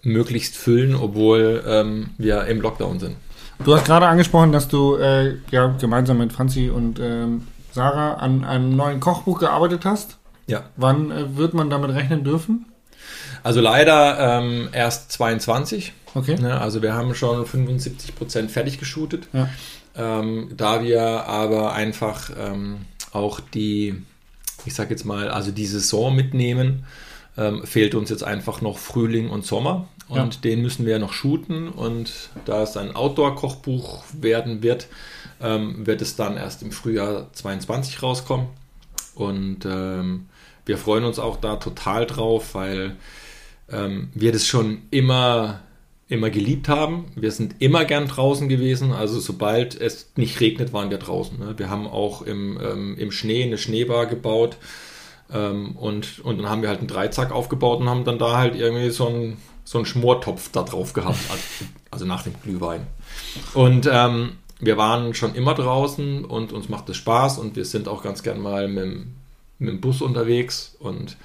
Speaker 3: möglichst füllen, obwohl ähm, wir im Lockdown sind.
Speaker 2: Du hast gerade angesprochen, dass du äh, ja, gemeinsam mit Franzi und ähm, Sarah an einem neuen Kochbuch gearbeitet hast.
Speaker 3: Ja.
Speaker 2: Wann äh, wird man damit rechnen dürfen?
Speaker 3: Also leider ähm, erst 22.
Speaker 2: Okay.
Speaker 3: Ne? Also wir haben schon 75 Prozent fertig geshootet.
Speaker 2: Ja.
Speaker 3: Ähm, da wir aber einfach ähm, auch die, ich sag jetzt mal, also die Saison mitnehmen, ähm, fehlt uns jetzt einfach noch Frühling und Sommer. Und
Speaker 2: Ja.
Speaker 3: den müssen wir noch shooten. Und da es ein Outdoor-Kochbuch werden wird, ähm, wird es dann erst im Frühjahr 22 rauskommen. Und ähm, wir freuen uns auch da total drauf, weil ähm, wir das schon immer, immer geliebt haben. Wir sind immer gern draußen gewesen. Also sobald es nicht regnet, waren wir draußen. Ne? Wir haben auch im, ähm, im Schnee eine Schneebar gebaut. Ähm, und, und dann haben wir halt einen Dreizack aufgebaut und haben dann da halt irgendwie so einen, so einen Schmortopf da drauf gehabt. Also, nach dem Glühwein. Und ähm, wir waren schon immer draußen und uns macht es Spaß und wir sind auch ganz gern mal mit, dem- mit dem Bus unterwegs und,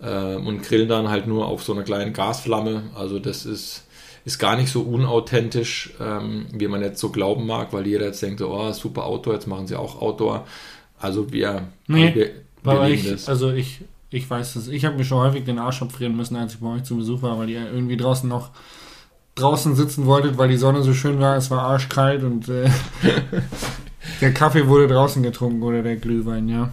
Speaker 3: äh, und grillen dann halt nur auf so einer kleinen Gasflamme. Also das ist, ist gar nicht so unauthentisch, ähm, wie man jetzt so glauben mag, weil jeder jetzt denkt, so, oh, super Outdoor, jetzt machen sie auch Outdoor. Also wir,
Speaker 2: Nee,
Speaker 3: wir, wir
Speaker 2: ich,
Speaker 3: das.
Speaker 2: also ich, ich weiß das. Ich habe mir schon häufig den Arsch abfrieren müssen, als ich bei euch zu Besuch war, weil ihr irgendwie draußen noch draußen sitzen wolltet, weil die Sonne so schön war. Es war arschkalt und äh, [LAUGHS] der Kaffee wurde draußen getrunken oder der Glühwein, ja.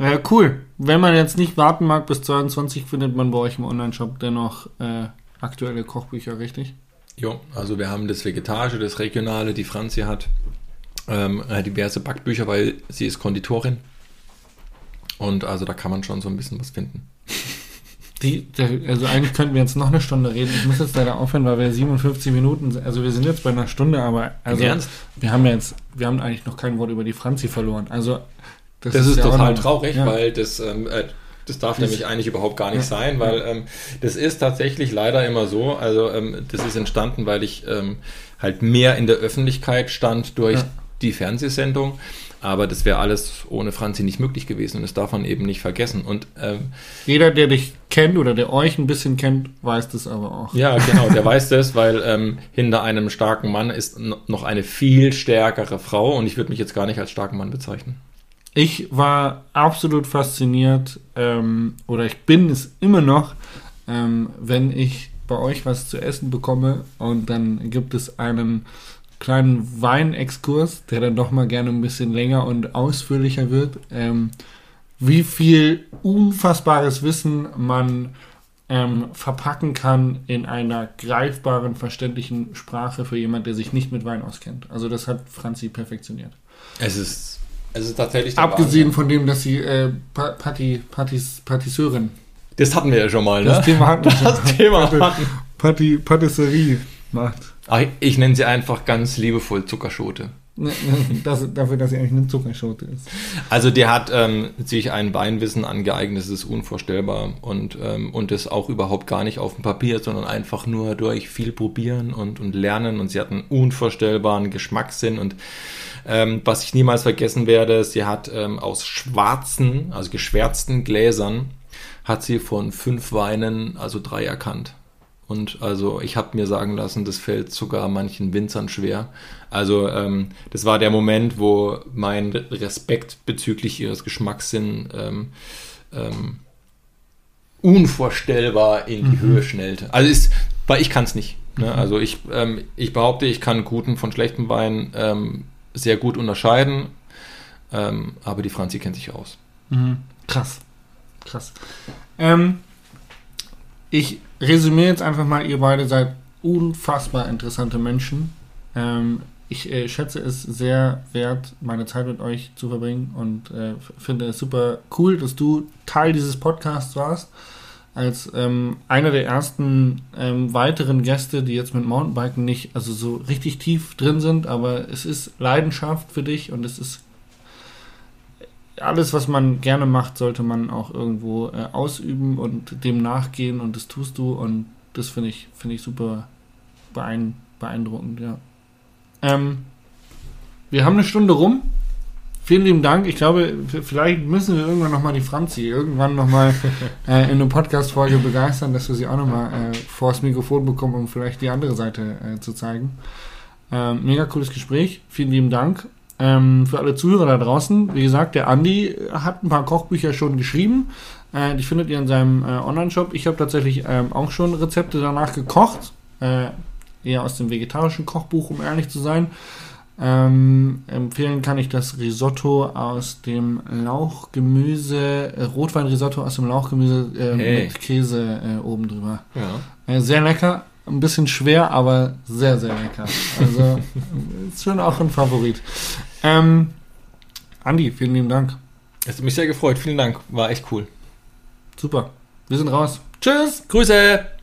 Speaker 2: Äh, cool. Wenn man jetzt nicht warten mag bis 22, findet man bei euch im Online-Shop dennoch äh, aktuelle Kochbücher, richtig?
Speaker 3: Jo, also wir haben das Vegetarische, das Regionale, die Franzi hat ähm, äh, diverse Backbücher, weil sie ist Konditorin. Und also da kann man schon so ein bisschen was finden. [LAUGHS]
Speaker 2: Die, also eigentlich könnten wir jetzt noch eine Stunde reden. Ich muss jetzt leider aufhören, weil wir 57 Minuten, sind. also wir sind jetzt bei einer Stunde, aber also wir haben ja jetzt, wir haben eigentlich noch kein Wort über die Franzi verloren. Also
Speaker 3: Das, ist,
Speaker 2: ja auch
Speaker 3: total traurig,
Speaker 2: ja.
Speaker 3: weil das, ähm, äh, das darf
Speaker 2: Das-
Speaker 3: nämlich eigentlich überhaupt gar nicht
Speaker 2: Ja.
Speaker 3: sein, weil ähm, das ist tatsächlich leider immer so. Also ähm, das ist entstanden, weil ich ähm, halt mehr in der Öffentlichkeit stand durch
Speaker 2: Ja.
Speaker 3: die Fernsehsendung. Aber das wäre alles ohne Franzi nicht möglich gewesen und das darf man eben nicht vergessen. Und ähm,
Speaker 2: Jeder, der dich kennt oder der euch ein bisschen kennt, weiß das aber auch.
Speaker 3: ja, genau, der [LAUGHS] weiß das, weil ähm, hinter einem starken Mann ist noch eine viel stärkere Frau und ich würde mich jetzt gar nicht als starken Mann bezeichnen.
Speaker 2: Ich war absolut fasziniert, ähm, oder ich bin es immer noch, ähm, wenn ich bei euch was zu essen bekomme und dann gibt es einen kleinen Weinexkurs, der dann doch mal gerne ein bisschen länger und ausführlicher wird. Ähm, wie viel unfassbares Wissen man ähm, verpacken kann in einer greifbaren, verständlichen Sprache für jemand, der sich nicht mit Wein auskennt. Also das hat Franzi perfektioniert.
Speaker 3: Es ist, es ist tatsächlich der
Speaker 2: Abgesehen
Speaker 3: Wahnsinn.
Speaker 2: von dem, dass sie äh, Pa- Patti, Pattis, Patisseurin.
Speaker 3: Das hatten wir ja schon mal, ne?
Speaker 2: Das Thema hatten wir [LAUGHS] schon.
Speaker 3: Das Thema hatten.
Speaker 2: Patti, Patisserie macht.
Speaker 3: Ach, ich nenne sie einfach ganz liebevoll Zuckerschote.
Speaker 2: Ne, ne, Das, dafür, dass sie eigentlich eine Zuckerschote ist.
Speaker 3: Also der hat ähm, sich ein Weinwissen angeeignet, das ist unvorstellbar und, ähm, und das auch überhaupt gar nicht auf dem Papier, sondern einfach nur durch viel probieren und, und lernen und sie hat einen unvorstellbaren Geschmackssinn und ähm, was ich niemals vergessen werde, sie hat ähm, aus schwarzen, also geschwärzten Gläsern, hat sie von fünf Weinen also drei erkannt. Und also ich habe mir sagen lassen, das fällt sogar manchen Winzern schwer. Also ähm, das war der Moment, wo mein Respekt bezüglich ihres Geschmackssinn ähm, ähm, unvorstellbar in die Höhe schnellte. Also ist, weil ich kann es nicht. Ne? Also ich, ähm, ich behaupte, ich kann guten von schlechten Wein ähm, sehr gut unterscheiden. Ähm, aber die Franzi kennt sich aus.
Speaker 2: Mhm. Krass. Krass. Ähm, ich resümiere jetzt einfach mal, ihr beide seid unfassbar interessante Menschen. Ähm, ich äh, schätze es sehr wert, meine Zeit mit euch zu verbringen und äh, finde es super cool, dass du Teil dieses Podcasts warst. Als ähm, einer der ersten ähm, weiteren Gäste, die jetzt mit Mountainbiken nicht also so richtig tief drin sind, aber es ist Leidenschaft für dich und es ist alles, was man gerne macht, sollte man auch irgendwo äh, ausüben und dem nachgehen und das tust du und das finde ich, finde ich super beeindruckend, ja. Ähm, wir haben eine Stunde rum. Vielen lieben Dank. Ich glaube, vielleicht müssen wir irgendwann nochmal die Franzi irgendwann nochmal [LAUGHS] äh, in einer Podcast-Folge begeistern, dass wir sie auch nochmal äh, vors Mikrofon bekommen, um vielleicht die andere Seite äh, zu zeigen. Ähm, mega cooles Gespräch. Vielen lieben Dank. Ähm, für alle Zuhörer da draußen, wie gesagt, der Andi hat ein paar Kochbücher schon geschrieben. Äh, die findet ihr in seinem äh, Online-Shop. Ich habe tatsächlich ähm, auch schon Rezepte danach gekocht. Äh, eher aus dem vegetarischen Kochbuch, um ehrlich zu sein. Ähm, empfehlen kann ich das Risotto aus dem Lauchgemüse, äh, Rotweinrisotto aus dem Lauchgemüse äh, hey. mit Käse äh, oben drüber. Ja. Äh, sehr lecker, ein bisschen schwer, aber sehr, sehr lecker. Also [LAUGHS] ist schon auch ein Favorit. Ähm, Andi, vielen lieben Dank.
Speaker 3: Es hat mich sehr gefreut. Vielen Dank. War echt cool.
Speaker 2: Super. Wir sind raus. Tschüss.
Speaker 3: Grüße.